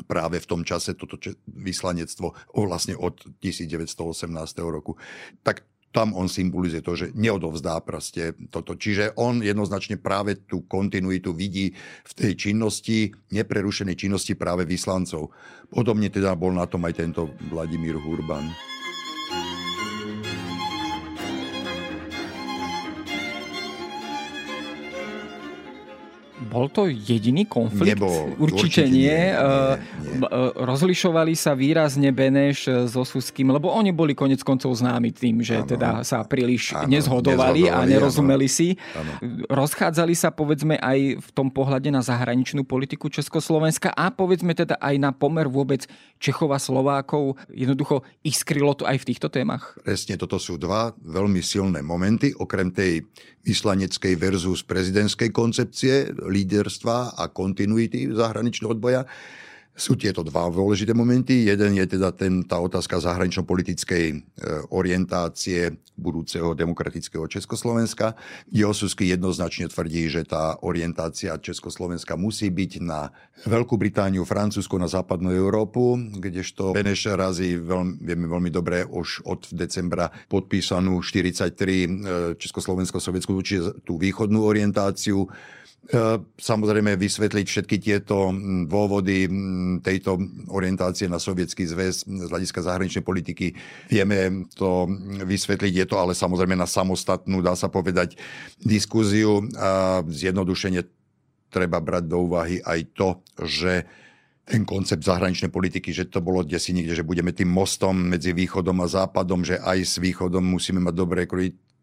práve v tom čase toto vyslanectvo vlastne od 1918 roku. Tak tam on symbolizuje to, že neodovzdá proste toto. Čiže on jednoznačne práve tú kontinuitu vidí v tej činnosti, neprerušenej činnosti práve vyslancov. Podobne teda bol na tom aj tento Vladimír Hurban. Bol to jediný konflikt? Nebol. Určite, určite nie. nie, nie, nie. Rozlišovali sa výrazne Beneš so Suským, lebo oni boli konec koncov známi tým, že ano. teda sa príliš ano, nezhodovali, nezhodovali a nerozumeli ano. si. Ano. Rozchádzali sa povedzme aj v tom pohľade na zahraničnú politiku Československa a povedzme teda aj na pomer vôbec Čechov a Slovákov. Jednoducho iskrylo to aj v týchto témach? Presne, toto sú dva veľmi silné momenty, okrem tej vyslaneckej versus prezidentskej koncepcie líderstva a kontinuity zahraničného odboja. Sú tieto dva dôležité momenty. Jeden je teda ten, tá otázka zahranično-politickej e, orientácie budúceho demokratického Československa, kde Osusky jednoznačne tvrdí, že tá orientácia Československa musí byť na Veľkú Britániu, Francúzsko, na západnú Európu, kdežto Beneš razí, veľmi, vieme veľmi dobre, už od decembra podpísanú 43 e, Československo-sovietskú, čiže tú východnú orientáciu samozrejme vysvetliť všetky tieto dôvody tejto orientácie na sovietský zväz z hľadiska zahraničnej politiky. Vieme to vysvetliť, je to ale samozrejme na samostatnú, dá sa povedať, diskúziu. A zjednodušene treba brať do úvahy aj to, že ten koncept zahraničnej politiky, že to bolo desi niekde, že budeme tým mostom medzi východom a západom, že aj s východom musíme mať dobré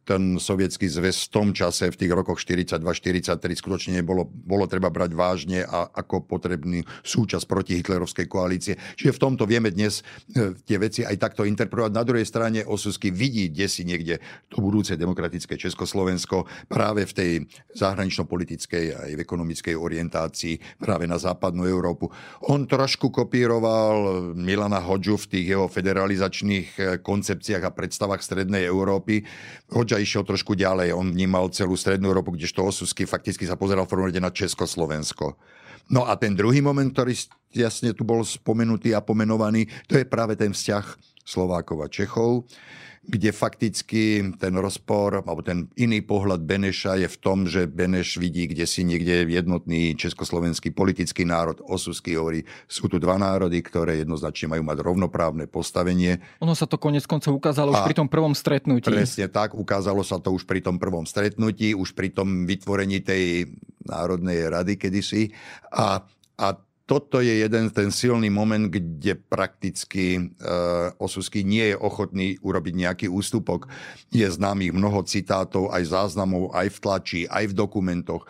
ten sovietský zväz v tom čase, v tých rokoch 42-43 skutočne nebolo, bolo treba brať vážne a ako potrebný súčasť proti hitlerovskej koalície. Čiže v tomto vieme dnes e, tie veci aj takto interpretovať. Na druhej strane Osusky vidí desi niekde to budúce demokratické Československo práve v tej zahranično-politickej aj v ekonomickej orientácii práve na západnú Európu. On trošku kopíroval Milana Hodžu v tých jeho federalizačných e, koncepciách a predstavách Strednej Európy. Hodža išiel trošku ďalej. On vnímal celú Strednú Európu, kdežto Osusky fakticky sa pozeral v rade na Československo. No a ten druhý moment, ktorý jasne tu bol spomenutý a pomenovaný, to je práve ten vzťah Slovákov a Čechov kde fakticky ten rozpor, alebo ten iný pohľad Beneša je v tom, že Beneš vidí, kde si niekde jednotný československý politický národ. Osusky hovorí, sú tu dva národy, ktoré jednoznačne majú mať rovnoprávne postavenie. Ono sa to konec koncov ukázalo a už pri tom prvom stretnutí. Presne tak, ukázalo sa to už pri tom prvom stretnutí, už pri tom vytvorení tej Národnej rady kedysi. A, a toto je jeden ten silný moment, kde prakticky uh, Osusky nie je ochotný urobiť nejaký ústupok. Je známych mnoho citátov, aj záznamov, aj v tlači, aj v dokumentoch,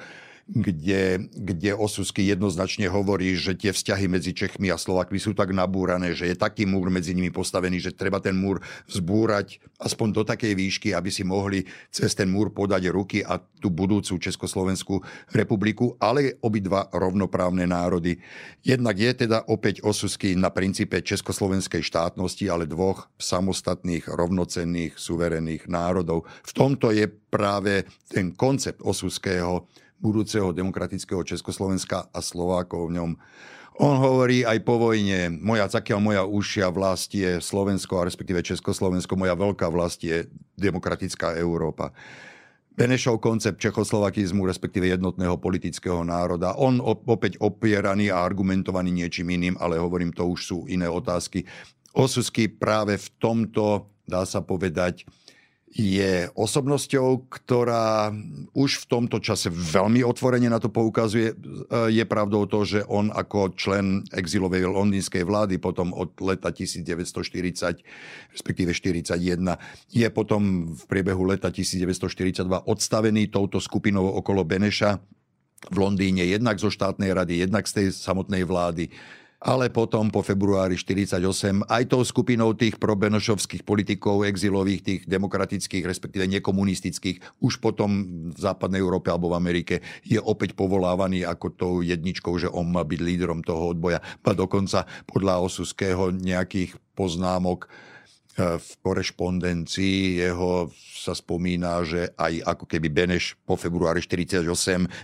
kde, kde Osusky jednoznačne hovorí, že tie vzťahy medzi Čechmi a Slovakmi sú tak nabúrané, že je taký múr medzi nimi postavený, že treba ten múr vzbúrať aspoň do takej výšky, aby si mohli cez ten múr podať ruky a tú budúcu Československú republiku, ale obidva rovnoprávne národy. Jednak je teda opäť Osusky na princípe Československej štátnosti, ale dvoch samostatných, rovnocenných, suverených národov. V tomto je práve ten koncept Osuského budúceho demokratického Československa a Slovákov v ňom. On hovorí aj po vojne, moja cakia, moja ušia vlast je Slovensko, a respektíve Československo, moja veľká vlast je demokratická Európa. Benešov koncept čechoslovakizmu, respektíve jednotného politického národa. On opäť opieraný a argumentovaný niečím iným, ale hovorím, to už sú iné otázky. Osusky práve v tomto, dá sa povedať, je osobnosťou, ktorá už v tomto čase veľmi otvorene na to poukazuje. Je pravdou to, že on ako člen exilovej londýnskej vlády potom od leta 1940, respektíve 41, je potom v priebehu leta 1942 odstavený touto skupinou okolo Beneša v Londýne, jednak zo štátnej rady, jednak z tej samotnej vlády ale potom po februári 48 aj tou skupinou tých probenošovských politikov, exilových, tých demokratických, respektíve nekomunistických, už potom v západnej Európe alebo v Amerike je opäť povolávaný ako tou jedničkou, že on má byť lídrom toho odboja. A dokonca podľa Osuského nejakých poznámok v korešpondencii jeho sa spomína, že aj ako keby Beneš po februári 48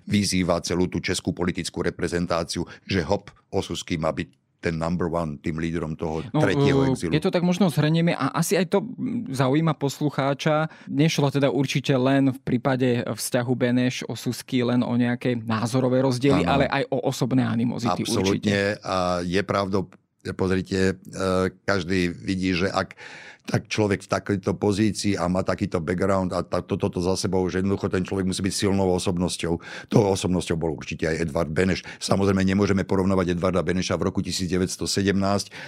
vyzýva celú tú českú politickú reprezentáciu, že hop, Osusky má byť ten number one, tým lídrom toho no, tretieho exilu. Je to tak možno zhrnieme a asi aj to zaujíma poslucháča. Nešlo teda určite len v prípade vzťahu Beneš Osusky len o nejaké názorové rozdiely, ano. ale aj o osobné animozity Absolutne. určite. A je pravdou, pozrite, e, každý vidí, že ak tak človek v takejto pozícii a má takýto background a toto to, to za sebou, že jednoducho ten človek musí byť silnou osobnosťou. Tou osobnosťou bol určite aj Edvard Beneš. Samozrejme nemôžeme porovnovať Edvarda Beneša v roku 1917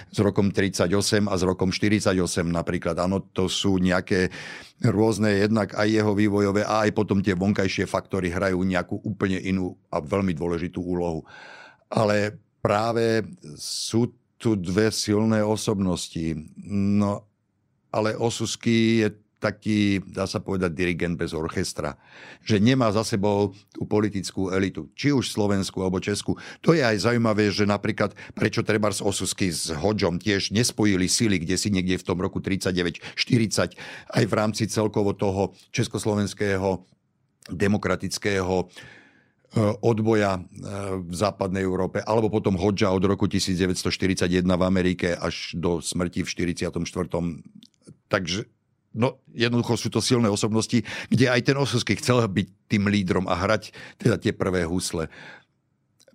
s rokom 38 a s rokom 48 napríklad. Áno, to sú nejaké rôzne jednak aj jeho vývojové a aj potom tie vonkajšie faktory hrajú nejakú úplne inú a veľmi dôležitú úlohu. Ale práve sú tu dve silné osobnosti. No, ale Osusky je taký, dá sa povedať, dirigent bez orchestra. Že nemá za sebou tú politickú elitu, či už Slovensku alebo Česku. To je aj zaujímavé, že napríklad prečo treba z Osusky s Hodžom tiež nespojili sily, kde si niekde v tom roku 39-40 aj v rámci celkovo toho československého demokratického odboja e, v západnej Európe, alebo potom Hodža od roku 1941 v Amerike až do smrti v 44. Takže no, jednoducho sú to silné osobnosti, kde aj ten Osovský chcel byť tým lídrom a hrať teda tie prvé husle.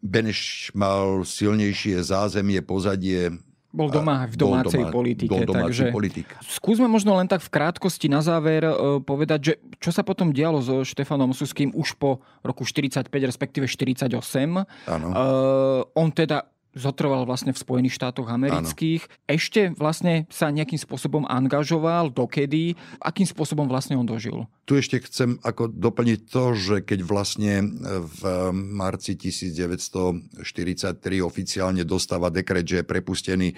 Beneš mal silnejšie zázemie, pozadie, bol doma v domácej doma, politike. Bol takže politik. Skúsme možno len tak v krátkosti na záver uh, povedať, že čo sa potom dialo so Štefanom Suským už po roku 45, respektíve 48. Áno. Uh, on teda zotrval vlastne v Spojených štátoch amerických. Ano. Ešte vlastne sa nejakým spôsobom angažoval, dokedy, akým spôsobom vlastne on dožil? Tu ešte chcem ako doplniť to, že keď vlastne v marci 1943 oficiálne dostáva dekret, že je prepustený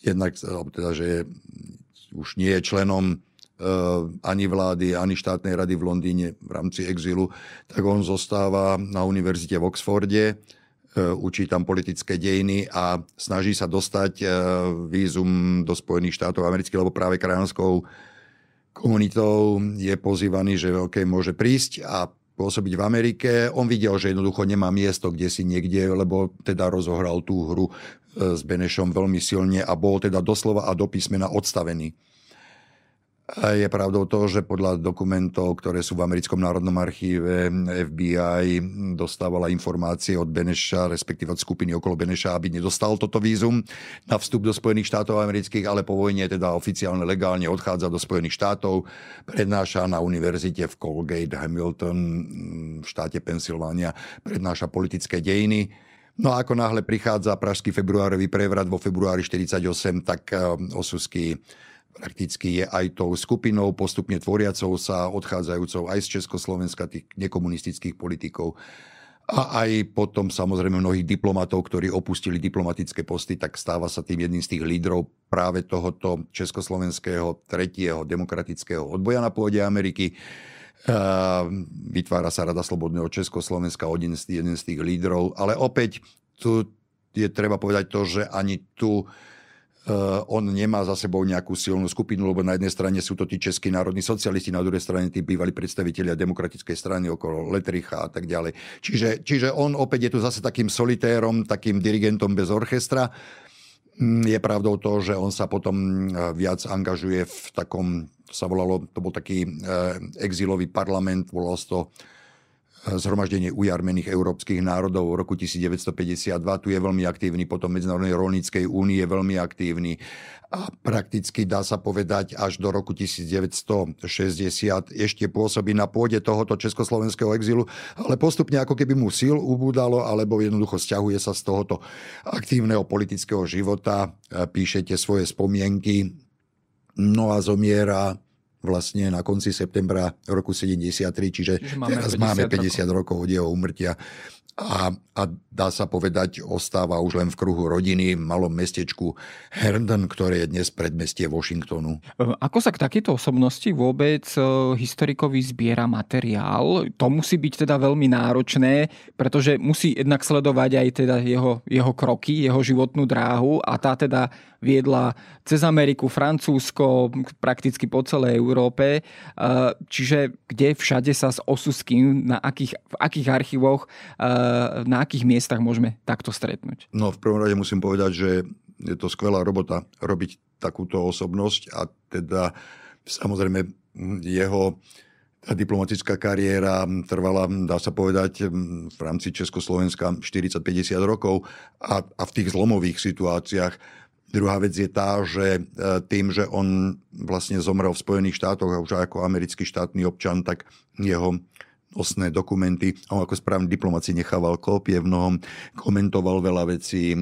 jednak, teda, že je, už nie je členom eh, ani vlády, ani štátnej rady v Londýne v rámci exilu, tak on zostáva na univerzite v Oxforde E, učí tam politické dejiny a snaží sa dostať e, vízum do Spojených štátov amerických, lebo práve krajanskou komunitou je pozývaný, že OK, môže prísť a pôsobiť v Amerike. On videl, že jednoducho nemá miesto, kde si niekde, lebo teda rozohral tú hru e, s Benešom veľmi silne a bol teda doslova a do písmena odstavený. Je pravdou to, že podľa dokumentov, ktoré sú v americkom národnom archíve, FBI dostávala informácie od Beneša, respektíve od skupiny okolo Beneša, aby nedostal toto vízum na vstup do Spojených štátov amerických, ale po vojne teda oficiálne legálne odchádza do Spojených štátov, prednáša na univerzite v Colgate, Hamilton, v štáte Pensylvánia, prednáša politické dejiny. No a ako náhle prichádza pražský februárový prevrat vo februári 48, tak eh, Osusky prakticky je aj tou skupinou postupne tvoriacou sa, odchádzajúcou aj z Československa, tých nekomunistických politikov. a aj potom samozrejme mnohých diplomatov, ktorí opustili diplomatické posty, tak stáva sa tým jedným z tých lídrov práve tohoto československého tretieho demokratického odboja na pôde Ameriky. Vytvára sa Rada Slobodného Československa, jeden z, jeden z tých lídrov, ale opäť tu je treba povedať to, že ani tu on nemá za sebou nejakú silnú skupinu, lebo na jednej strane sú to tí českí národní socialisti, na druhej strane tí bývali predstavitelia demokratickej strany okolo Letricha a tak ďalej. Čiže, čiže on opäť je tu zase takým solitérom, takým dirigentom bez orchestra. Mm, je pravdou to, že on sa potom uh, viac angažuje v takom, to sa volalo, to bol taký uh, exilový parlament, volalo to zhromaždenie ujarmených európskych národov v roku 1952. Tu je veľmi aktívny, potom Medzinárodnej rolníckej únie je veľmi aktívny. A prakticky dá sa povedať až do roku 1960 ešte pôsobí na pôde tohoto československého exilu, ale postupne ako keby mu síl ubúdalo, alebo jednoducho stiahuje sa z tohoto aktívneho politického života, píšete svoje spomienky, no a zomiera vlastne na konci septembra roku 73, čiže, čiže máme teraz 50 máme 50 rokov. od jeho umrtia a, a dá sa povedať, ostáva už len v kruhu rodiny v malom mestečku Herndon, ktoré je dnes predmestie Washingtonu. Ako sa k takéto osobnosti vôbec e, historikovi zbiera materiál? To musí byť teda veľmi náročné, pretože musí jednak sledovať aj teda jeho, jeho kroky, jeho životnú dráhu a tá teda viedla cez Ameriku, Francúzsko, prakticky po celej Európe. E, čiže kde všade sa s Osuským, na akých, v akých archívoch na akých miestach môžeme takto stretnúť? No v prvom rade musím povedať, že je to skvelá robota robiť takúto osobnosť a teda samozrejme jeho tá diplomatická kariéra trvala, dá sa povedať, v rámci Československa 40-50 rokov a, a v tých zlomových situáciách. Druhá vec je tá, že e, tým, že on vlastne zomrel v Spojených štátoch a už ako americký štátny občan, tak jeho osné dokumenty. On ako správny diplomat si nechával kópie v mnohom, komentoval veľa vecí, e,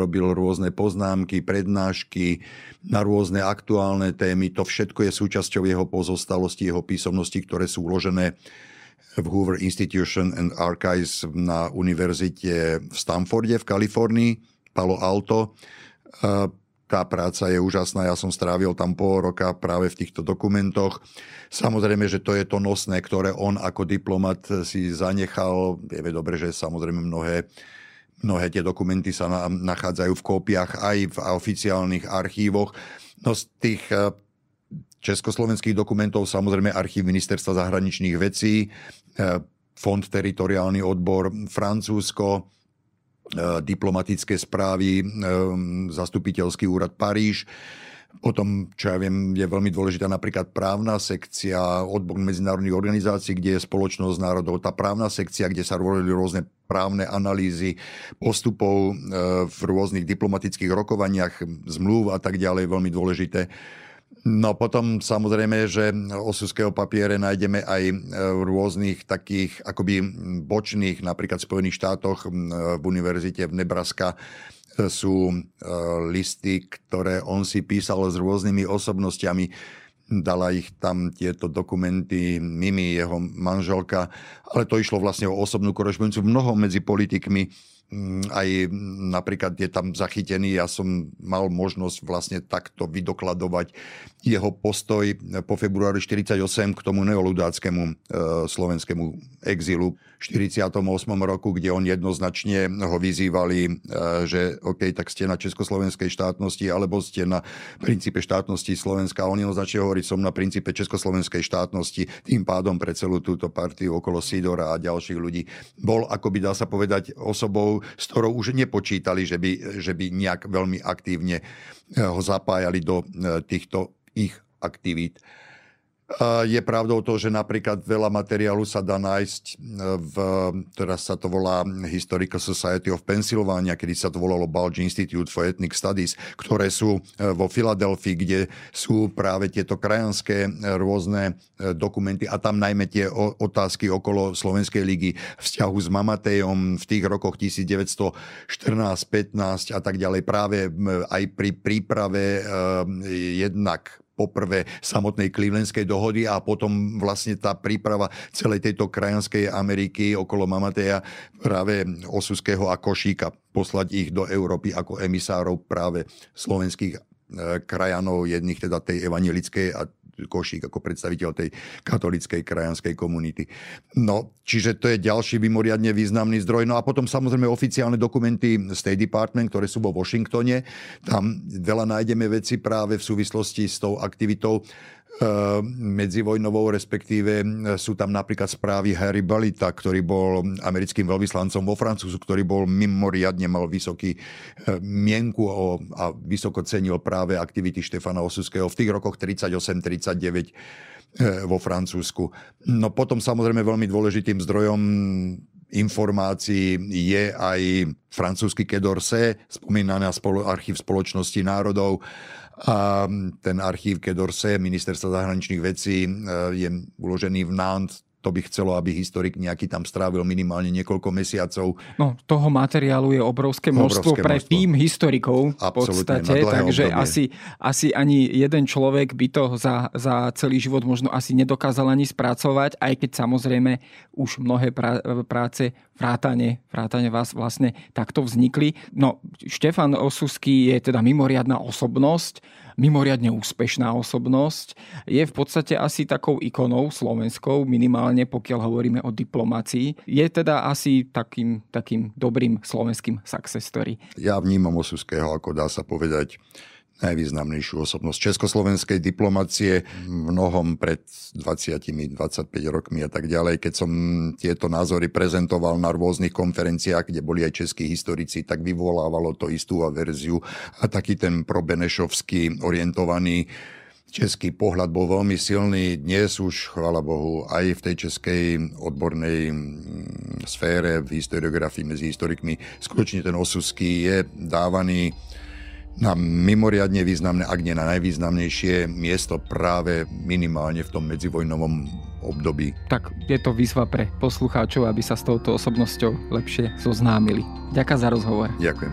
robil rôzne poznámky, prednášky na rôzne aktuálne témy. To všetko je súčasťou jeho pozostalosti, jeho písomnosti, ktoré sú uložené v Hoover Institution and Archives na univerzite v Stanforde v Kalifornii, Palo Alto tá práca je úžasná, ja som strávil tam pol roka práve v týchto dokumentoch. Samozrejme, že to je to nosné, ktoré on ako diplomat si zanechal. Vieme dobre, že samozrejme mnohé, mnohé tie dokumenty sa na, nachádzajú v kópiach aj v oficiálnych archívoch. No z tých eh, československých dokumentov samozrejme archív ministerstva zahraničných vecí, eh, Fond teritoriálny odbor Francúzsko, diplomatické správy, e, zastupiteľský úrad Paríž. Potom, čo ja viem, je veľmi dôležitá napríklad právna sekcia odbor medzinárodných organizácií, kde je spoločnosť národov. Tá právna sekcia, kde sa robili rôzne právne analýzy postupov e, v rôznych diplomatických rokovaniach, zmluv a tak ďalej, veľmi dôležité. No potom samozrejme, že osuského papiere nájdeme aj e, v rôznych takých akoby bočných, napríklad v Spojených štátoch v univerzite v Nebraska e, sú e, listy, ktoré on si písal s rôznymi osobnostiami. Dala ich tam tieto dokumenty Mimi, jeho manželka, ale to išlo vlastne o osobnú korešpondenciu mnoho medzi politikmi aj napríklad je tam zachytený, ja som mal možnosť vlastne takto vydokladovať jeho postoj po februári 48 k tomu neoludáckému e, slovenskému exilu 48. roku, kde on jednoznačne ho vyzývali, e, že OK, tak ste na československej štátnosti, alebo ste na princípe štátnosti Slovenska. On jednoznačne hovorí, som na princípe československej štátnosti, tým pádom pre celú túto partiu okolo Sidora a ďalších ľudí bol, ako by dá sa povedať, osobou s ktorou už nepočítali, že by, že by nejak veľmi aktívne eh, ho zapájali do eh, týchto ich aktivít. Je pravdou to, že napríklad veľa materiálu sa dá nájsť e, v, teraz sa to volá Historical Society of Pennsylvania, kedy sa to volalo Balge Institute for Ethnic Studies, ktoré sú e, vo Filadelfii, kde sú práve tieto krajanské rôzne dokumenty a tam najmä tie otázky okolo Slovenskej ligy, vzťahu s Mamatejom v tých rokoch 1914, 15 a tak ďalej, práve aj pri príprave jednak poprvé samotnej Clevelandskej dohody a potom vlastne tá príprava celej tejto krajanskej Ameriky okolo Mamateja práve Osuského a Košíka poslať ich do Európy ako emisárov práve slovenských E, krajanov, jedných teda tej evangelickej a Košík ako predstaviteľ tej katolickej krajanskej komunity. No, čiže to je ďalší mimoriadne významný zdroj. No a potom samozrejme oficiálne dokumenty State Department, ktoré sú vo Washingtone. Tam veľa nájdeme veci práve v súvislosti s tou aktivitou medzivojnovou, respektíve sú tam napríklad správy Harry Balita, ktorý bol americkým veľvyslancom vo Francúzsku, ktorý bol mimoriadne, mal vysoký eh, mienku a vysoko cenil práve aktivity Štefana Osuského v tých rokoch 38-39 vo Francúzsku. No potom samozrejme veľmi dôležitým zdrojom informácií je aj francúzsky Kedorse, spomínaný archív spoločnosti národov, a ten archív Kedorse, ministerstva zahraničných vecí, e, je uložený v Nantes, to by chcelo, aby historik nejaký tam strávil minimálne niekoľko mesiacov. No, toho materiálu je obrovské množstvo obrovské pre množstvo. tým historikov v podstate, takže asi, asi ani jeden človek by to za, za celý život možno asi nedokázal ani spracovať, aj keď samozrejme už mnohé práce vrátane, vrátane vás vlastne takto vznikli. No, Štefan Osusky je teda mimoriadná osobnosť, mimoriadne úspešná osobnosť. Je v podstate asi takou ikonou slovenskou, minimálne pokiaľ hovoríme o diplomácii. Je teda asi takým, takým dobrým slovenským success story. Ja vnímam Osuského, ako dá sa povedať, najvýznamnejšiu osobnosť československej diplomácie mnohom pred 20-25 rokmi a tak ďalej. Keď som tieto názory prezentoval na rôznych konferenciách, kde boli aj českí historici, tak vyvolávalo to istú verziu a taký ten probenešovský orientovaný český pohľad bol veľmi silný. Dnes už, chvála Bohu, aj v tej českej odbornej sfére, v historiografii medzi historikmi, skutočne ten Osusky je dávaný na mimoriadne významné, ak nie na najvýznamnejšie miesto práve minimálne v tom medzivojnovom období. Tak je to výzva pre poslucháčov, aby sa s touto osobnosťou lepšie zoznámili. Ďakujem za rozhovor. Ďakujem.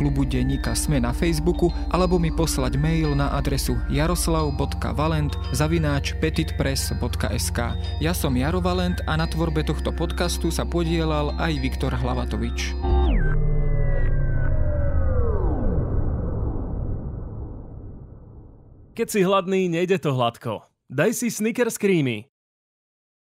klubu denníka Sme na Facebooku alebo mi poslať mail na adresu jaroslav.valent zavináč petitpress.sk Ja som Jaro Valent a na tvorbe tohto podcastu sa podielal aj Viktor Hlavatovič. Keď si hladný, nejde to hladko. Daj si Snickers Creamy.